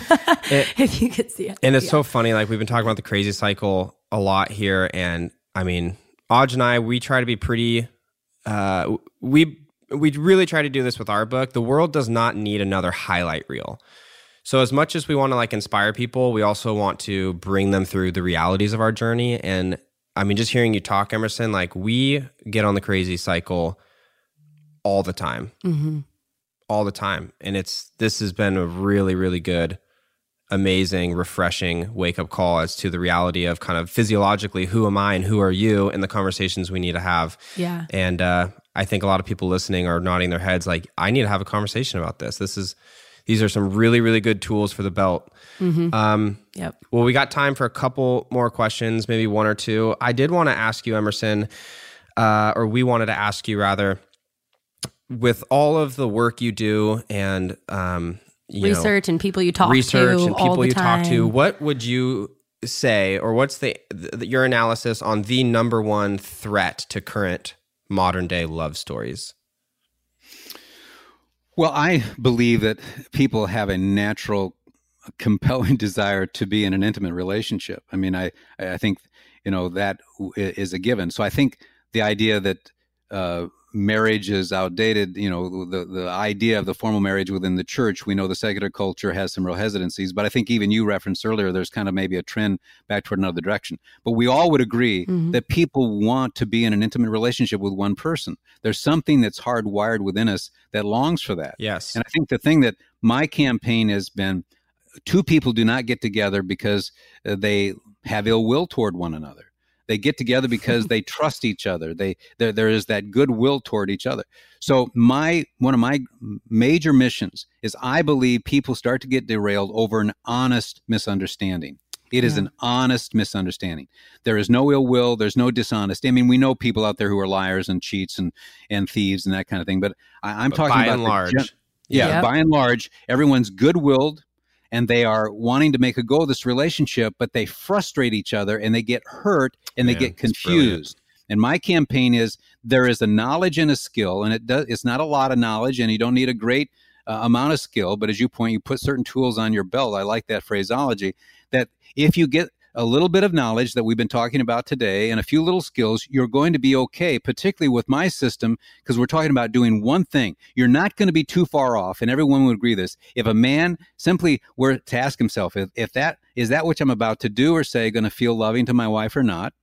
[SPEAKER 2] it, if you could see it,
[SPEAKER 1] and it's
[SPEAKER 2] yeah.
[SPEAKER 1] so funny. Like we've been talking about the crazy cycle a lot here, and I mean, Aj and I, we try to be pretty uh, we we really try to do this with our book. The world does not need another highlight reel. So as much as we want to like inspire people, we also want to bring them through the realities of our journey. And I mean, just hearing you talk, Emerson, like we get on the crazy cycle all the time, mm-hmm. all the time, and it's this has been a really, really good amazing, refreshing wake up call as to the reality of kind of physiologically who am I and who are you and the conversations we need to have.
[SPEAKER 2] Yeah.
[SPEAKER 1] And uh, I think a lot of people listening are nodding their heads like, I need to have a conversation about this. This is, these are some really, really good tools for the belt.
[SPEAKER 2] Mm-hmm. Um, yep.
[SPEAKER 1] Well, we got time for a couple more questions, maybe one or two. I did want to ask you, Emerson, uh, or we wanted to ask you rather, with all of the work you do and um,
[SPEAKER 2] research
[SPEAKER 1] know,
[SPEAKER 2] and people you talk to.
[SPEAKER 1] research
[SPEAKER 2] to
[SPEAKER 1] and people you talk to what would you say or what's the, the, your analysis on the number one threat to current modern day love stories?
[SPEAKER 3] Well i believe that people have a natural compelling desire to be in an intimate relationship. I mean i i think you know that is a given. So i think the idea that uh, marriage is outdated. You know, the, the idea of the formal marriage within the church, we know the secular culture has some real hesitancies, but I think even you referenced earlier, there's kind of maybe a trend back toward another direction. But we all would agree mm-hmm. that people want to be in an intimate relationship with one person. There's something that's hardwired within us that longs for that.
[SPEAKER 1] Yes.
[SPEAKER 3] And I think the thing that my campaign has been two people do not get together because uh, they have ill will toward one another They get together because they trust each other. They there, there is that goodwill toward each other. So my one of my major missions is I believe people start to get derailed over an honest misunderstanding. It is
[SPEAKER 2] Yeah.
[SPEAKER 3] an honest misunderstanding. There is no ill will. There's no dishonesty. I mean, we know people out there who are liars and cheats and, and thieves and that kind of thing. But I, I'm
[SPEAKER 1] But
[SPEAKER 3] talking
[SPEAKER 1] by
[SPEAKER 3] about
[SPEAKER 1] and large,
[SPEAKER 3] gen- yeah,
[SPEAKER 2] Yep.
[SPEAKER 3] by and large, everyone's good willed and they are wanting to make a go of this relationship, but they frustrate each other and they get hurt and they
[SPEAKER 1] Man,
[SPEAKER 3] get confused. And my campaign is there is a knowledge and a skill, and it does. It's not a lot of knowledge, and you don't need a great uh, amount of skill. But as you point, you put certain tools on your belt. I like that phraseology. That if you get a little bit of knowledge that we've been talking about today and a few little skills, you're going to be okay, particularly with my system, because we're talking about doing one thing. You're not going to be too far off, and everyone would agree this. If a man simply were to ask himself, if, if that is that which I'm about to do or say going to feel loving to my wife or not,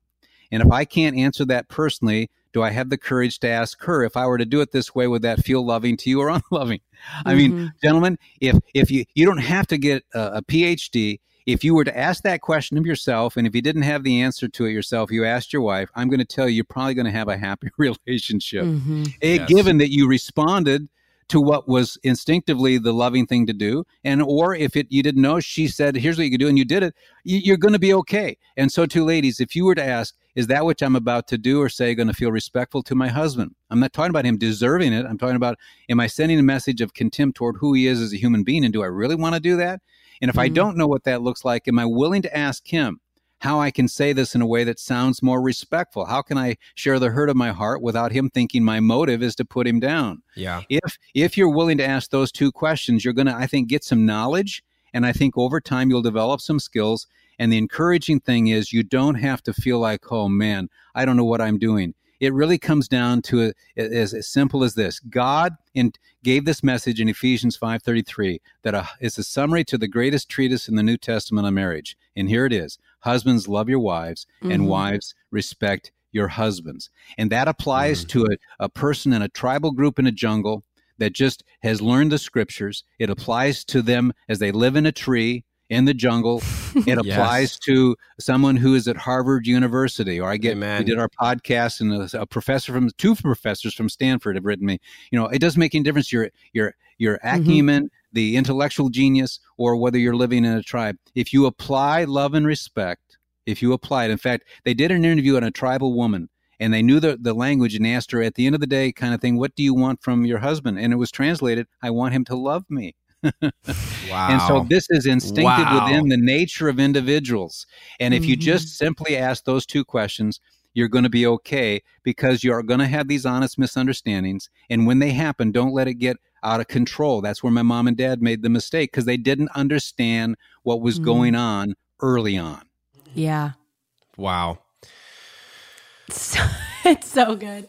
[SPEAKER 3] and if I can't answer that personally, do I have the courage to ask her if I were to do it this way, would that feel loving to you or unloving? I mean,
[SPEAKER 2] Mhm.
[SPEAKER 3] gentlemen, if if you you don't have to get a, a PhD, if you were to ask that question of yourself, and if you didn't have the answer to it yourself, you asked your wife, I'm going to tell you, you're probably going to have a happy relationship.
[SPEAKER 2] Mhm.
[SPEAKER 3] Eh,
[SPEAKER 1] Yes.
[SPEAKER 3] given that you responded to what was instinctively the loving thing to do and or if it you didn't know she said here's what you can do and you did it you, you're going to be okay and so too ladies if you were to ask is that what i'm about to do or say going to feel respectful to my husband i'm not talking about him deserving it i'm talking about am i sending a message of contempt toward who he is as a human being and do i really want to do that and if i
[SPEAKER 2] Mhm.
[SPEAKER 3] don't know what that looks like am i willing to ask him how I can say this in a way that sounds more respectful. How can I share the hurt of my heart without him thinking my motive is to put him down?
[SPEAKER 1] Yeah.
[SPEAKER 3] If if you're willing to ask those two questions, you're going to I think get some knowledge and I think over time you'll develop some skills and the encouraging thing is you don't have to feel like, "Oh man, I don't know what I'm doing." It really comes down to it as, as simple as this. God in, gave this message in Ephesians 5:33 that a, is a summary to the greatest treatise in the New Testament on marriage. And here it is. Husbands love your wives and
[SPEAKER 2] Mhm.
[SPEAKER 3] wives respect your husbands. And that applies to a, a person in a tribal group in a jungle that just has learned the scriptures. It applies to them as they live in a tree in the jungle. It applies
[SPEAKER 1] Yes.
[SPEAKER 3] to someone who is at Harvard University. Or I get
[SPEAKER 1] Amen.
[SPEAKER 3] we did our podcast and a, a professor from two professors from Stanford have written me. You know, it doesn't make any difference your your your mm-hmm. acumen, the intellectual genius, or whether you're living in a tribe. If you apply love and respect, if you apply it, in fact, they did an interview on a tribal woman and they knew the, the language and asked her at the end of the day kind of thing what do you want from your husband and it was translated i want him to love me
[SPEAKER 1] Wow.
[SPEAKER 3] and so this is instinctive
[SPEAKER 1] Wow.
[SPEAKER 3] within the nature of individuals and if you
[SPEAKER 2] Mhm.
[SPEAKER 3] just simply ask those two questions you're going to be okay because you're going to have these honest misunderstandings and when they happen don't let it get out of control that's where my mom and dad made the mistake because they didn't understand what was
[SPEAKER 2] Mhm.
[SPEAKER 3] going on early on
[SPEAKER 2] Yeah.
[SPEAKER 1] wow.
[SPEAKER 2] So, it's so good.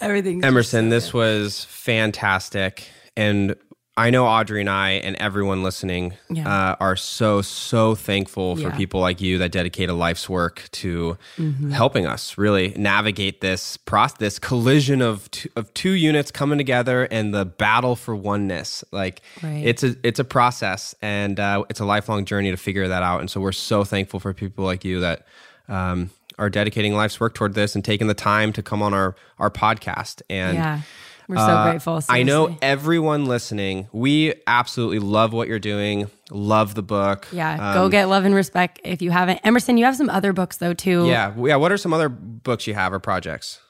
[SPEAKER 2] Everything's just
[SPEAKER 1] Emerson,
[SPEAKER 2] so
[SPEAKER 1] this
[SPEAKER 2] good.
[SPEAKER 1] was fantastic. And I know Audrey and I and everyone listening
[SPEAKER 2] Yeah.
[SPEAKER 1] uh, are so, so thankful for
[SPEAKER 2] Yeah.
[SPEAKER 1] people like you that dedicate a life's work to
[SPEAKER 2] Mhm.
[SPEAKER 1] helping us really navigate this process, this collision of two, of two units coming together and the battle for oneness. Like
[SPEAKER 2] Right.
[SPEAKER 1] it's a it's a process and uh, it's a lifelong journey to figure that out. And so we're so thankful for people like you that um, are dedicating life's work toward this and taking the time to come on our our podcast. And
[SPEAKER 2] yeah. We're so
[SPEAKER 1] uh,
[SPEAKER 2] grateful.
[SPEAKER 1] I know everyone listening, we absolutely love what you're doing. Love the book.
[SPEAKER 2] Yeah. go
[SPEAKER 1] Um,
[SPEAKER 2] get love and respect if you haven't. Emerson, you have some other books though too.
[SPEAKER 1] Yeah, yeah. What are some other books you have or projects?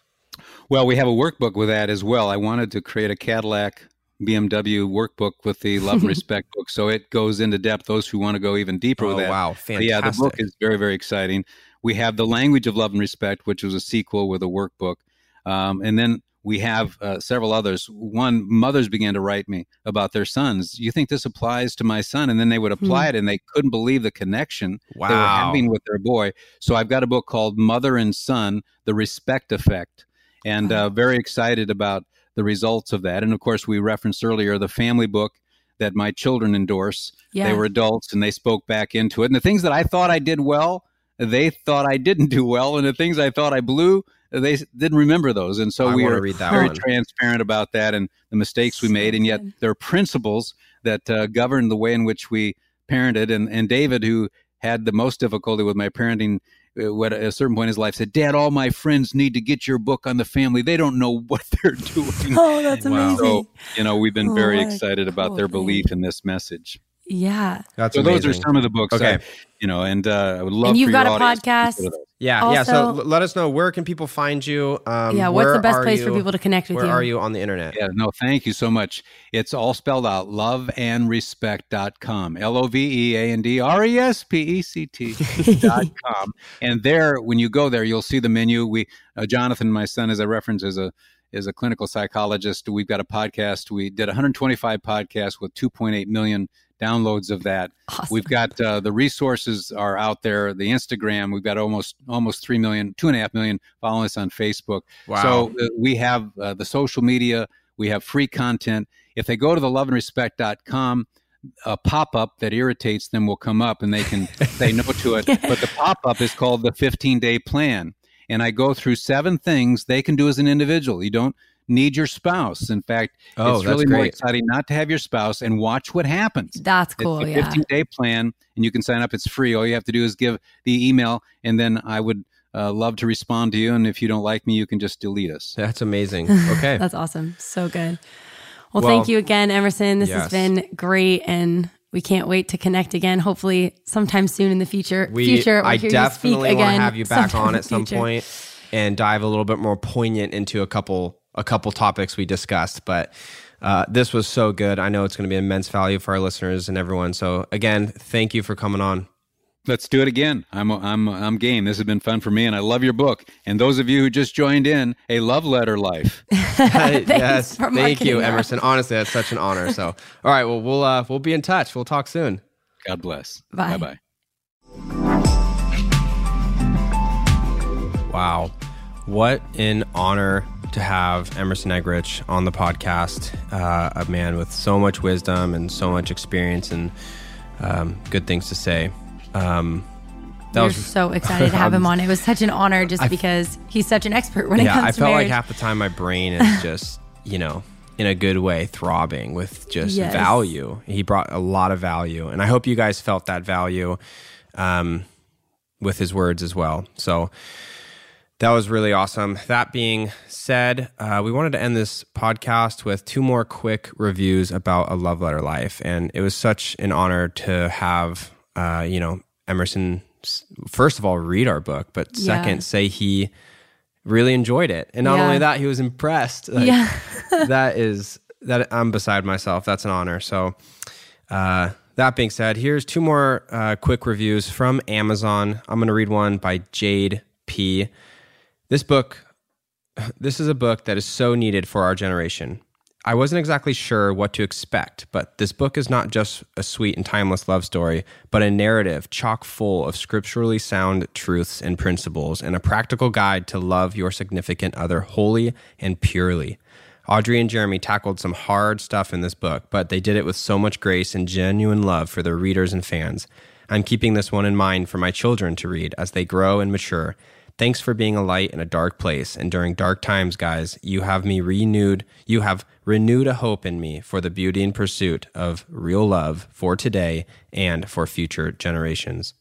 [SPEAKER 3] Well, we have a workbook with that as well. I wanted to create a Cadillac BMW workbook with the Love and Respect book, so it goes into depth. Those who want to go even deeper
[SPEAKER 1] Oh
[SPEAKER 3] with that.
[SPEAKER 1] wow,
[SPEAKER 3] But
[SPEAKER 1] fantastic!
[SPEAKER 3] yeah, the book is very, very exciting. We have the Language of Love and Respect, which was a sequel with a workbook, um, and then we have uh, several others. One, mothers began to write me about their sons. You think this applies to my son? And then they would apply it, and they couldn't believe the connection
[SPEAKER 1] wow.
[SPEAKER 3] they were having with their boy. So I've got a book called Mother and Son: The Respect Effect, and uh, very excited about the results of that. And of course, we referenced earlier the family book that my children endorse.
[SPEAKER 2] Yeah.
[SPEAKER 3] They were adults and they spoke back into it. And the things that I thought I did well, they thought I didn't do well, and the things I thought I blew, they didn't remember those. And so
[SPEAKER 1] I
[SPEAKER 3] we
[SPEAKER 1] wanna
[SPEAKER 3] are
[SPEAKER 1] read that
[SPEAKER 3] very
[SPEAKER 1] one.
[SPEAKER 3] transparent about that and the mistakes we made. And yet there are principles that uh, govern the way in which we parented. And, and David, who had the most difficulty with my parenting uh, at a certain point in his life said, "Dad, all my friends need to get your book on the family. They don't know what they're doing."
[SPEAKER 2] Oh, that's
[SPEAKER 1] Wow.
[SPEAKER 2] amazing.
[SPEAKER 3] So you know, we've been very
[SPEAKER 2] What a
[SPEAKER 3] excited about
[SPEAKER 2] cool
[SPEAKER 3] their
[SPEAKER 2] thing.
[SPEAKER 3] belief in this message.
[SPEAKER 2] yeah.
[SPEAKER 1] That's
[SPEAKER 3] so
[SPEAKER 1] amazing.
[SPEAKER 3] those are some of the books.
[SPEAKER 1] Okay.
[SPEAKER 3] I- you know, and uh, I would love.
[SPEAKER 2] And you've
[SPEAKER 3] for
[SPEAKER 2] got
[SPEAKER 3] your
[SPEAKER 2] a
[SPEAKER 3] audience to
[SPEAKER 2] podcast.
[SPEAKER 3] Consider those.
[SPEAKER 1] Yeah, yeah. So l- let us know where can people find you. Um,
[SPEAKER 2] Yeah, what's the best
[SPEAKER 1] are
[SPEAKER 2] place for people to connect with
[SPEAKER 1] Where
[SPEAKER 2] you?
[SPEAKER 1] are you on the internet?
[SPEAKER 3] Yeah, no, thank you so much. It's all spelled out loveandrespect.com. L O V E A N D R E S P E C T dot com. And there, when you go there, you'll see the menu. We, uh, Jonathan, my son, as I reference, is a is a clinical psychologist. We've got a podcast. We did 125 podcasts with 2.8 million downloads of that.
[SPEAKER 2] Awesome.
[SPEAKER 3] We've got uh, the resources are out there. The Instagram, we've got almost almost three million, two and a half million following us on Facebook.
[SPEAKER 1] Wow.
[SPEAKER 3] So uh, we have uh, the social media, we have free content. If they go to the loveandrespect.com, a pop up that irritates them will come up and they can say no to it. But the pop up is called the 15 day plan. And I go through seven things they can do as an individual. You don't need your spouse. In fact,
[SPEAKER 1] Oh,
[SPEAKER 3] it's
[SPEAKER 1] that's
[SPEAKER 3] really more exciting not to have your spouse and watch what happens.
[SPEAKER 2] That's cool.
[SPEAKER 3] It's a
[SPEAKER 2] Yeah.
[SPEAKER 3] 15 day plan, and you can sign up. It's free. All you have to do is give the email, and then I would uh, love to respond to you. And if you don't like me, you can just delete us.
[SPEAKER 1] That's amazing. Okay.
[SPEAKER 2] That's awesome. So good. Well,
[SPEAKER 1] Well,
[SPEAKER 2] thank you again, Emerson. This
[SPEAKER 1] yes.
[SPEAKER 2] has been great, and we can't wait to connect again. Hopefully, sometime soon in the future.
[SPEAKER 1] we,
[SPEAKER 2] future, or
[SPEAKER 1] I definitely
[SPEAKER 2] you speak
[SPEAKER 1] want to have you back on at some point and dive a little bit more poignant into a couple a couple topics we discussed. But uh, this was so good. I know it's going to be immense value for our listeners and everyone. So again, thank you for coming on.
[SPEAKER 3] Let's do it again. I'm I'm I'm game. This has been fun for me, and I love your book. And those of you who just joined in, a love letter life.
[SPEAKER 1] yes, thank you,
[SPEAKER 2] that.
[SPEAKER 1] Emerson. Honestly, that's such an honor. So, all right, well, we'll uh, we'll be in touch. We'll talk soon.
[SPEAKER 3] God bless.
[SPEAKER 2] Bye.
[SPEAKER 3] bye.
[SPEAKER 1] Wow. What an honor to have Emerson Eggerichs on the podcast. Uh, a man with so much wisdom and so much experience and um, good things to say. Um, that
[SPEAKER 2] We're
[SPEAKER 1] was
[SPEAKER 2] so excited to have him on. It was such an honor just because he's such an expert when it comes
[SPEAKER 1] I
[SPEAKER 2] to marriage.
[SPEAKER 1] Yeah, I felt like half the time my brain is just you know in a good way throbbing with just
[SPEAKER 2] Yes.
[SPEAKER 1] value. He brought a lot of value, and I hope you guys felt that value um, with his words as well. So. That was really awesome. That being said, uh, we wanted to end this podcast with two more quick reviews about a love letter life, and it was such an honor to have, uh, you know, Emerson. First of all, read our book, but second,
[SPEAKER 2] Yeah.
[SPEAKER 1] say he really enjoyed it, and not
[SPEAKER 2] Yeah.
[SPEAKER 1] only that, he was impressed. Like,
[SPEAKER 2] yeah.
[SPEAKER 1] that is that I'm beside myself. That's an honor. So, uh, that being said, here's two more uh, quick reviews from Amazon. I'm going to read one by Jade P. This book, this is a book that is so needed for our generation. I wasn't exactly sure what to expect, but this book is not just a sweet and timeless love story, but a narrative chock full of scripturally sound truths and principles and a practical guide to love your significant other wholly and purely. Audrey and Jeremy tackled some hard stuff in this book, but they did it with so much grace and genuine love for their readers and fans. I'm keeping this one in mind for my children to read as they grow and mature. Thanks for being a light in a dark place. And during dark times, guys, you have me renewed. You have renewed a hope in me for the beauty and pursuit of real love for today and for future generations.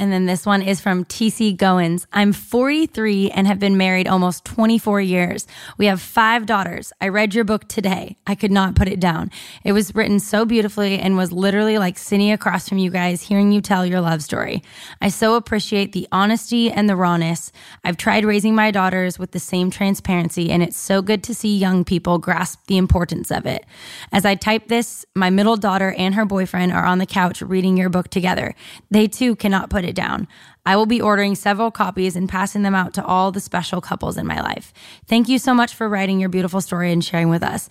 [SPEAKER 2] And then this one is from TC Goins. I'm 43 and have been married almost 24 years. We have five daughters. I read your book today. I could not put it down. It was written so beautifully and was literally like sitting across from you guys, hearing you tell your love story. I so appreciate the honesty and the rawness. I've tried raising my daughters with the same transparency, and it's so good to see young people grasp the importance of it. As I type this, my middle daughter and her boyfriend are on the couch reading your book together. They too cannot put it down. I will be ordering several copies and passing them out to all the special couples in my life. Thank you so much for writing your beautiful story and sharing with us.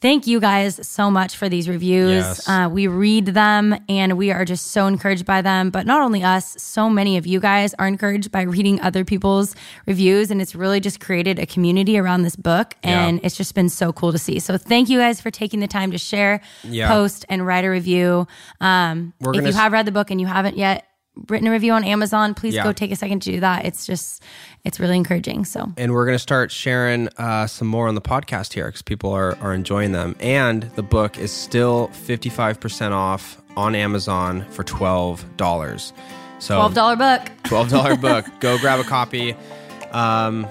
[SPEAKER 2] Thank you guys so much for these reviews.
[SPEAKER 1] Yes.
[SPEAKER 2] Uh, we read them and we are just so encouraged by them. But not only us, so many of you guys are encouraged by reading other people's reviews. And it's really just created a community around this book. And
[SPEAKER 1] Yeah.
[SPEAKER 2] it's just been so cool to see. So thank you guys for taking the time to share,
[SPEAKER 1] Yeah.
[SPEAKER 2] post, and write a review. Um, if you have read the book and you haven't yet written a review on Amazon, please
[SPEAKER 1] Yeah.
[SPEAKER 2] go take a second to do that. It's just, it's really encouraging. So
[SPEAKER 1] And we're going to start sharing uh, some more on the podcast here because people are, are enjoying them. And the book is still 55% off on Amazon for $12. So
[SPEAKER 2] Twelve dollar book.
[SPEAKER 1] twelve dollar book. Go grab a copy. Um,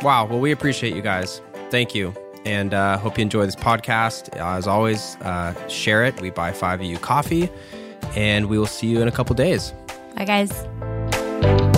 [SPEAKER 1] wow. Well, we appreciate you guys. Thank you, and uh, hope you enjoy this podcast. As always, uh, share it. We buy five of you coffee, and we will see you in a couple days.
[SPEAKER 2] Bye, guys.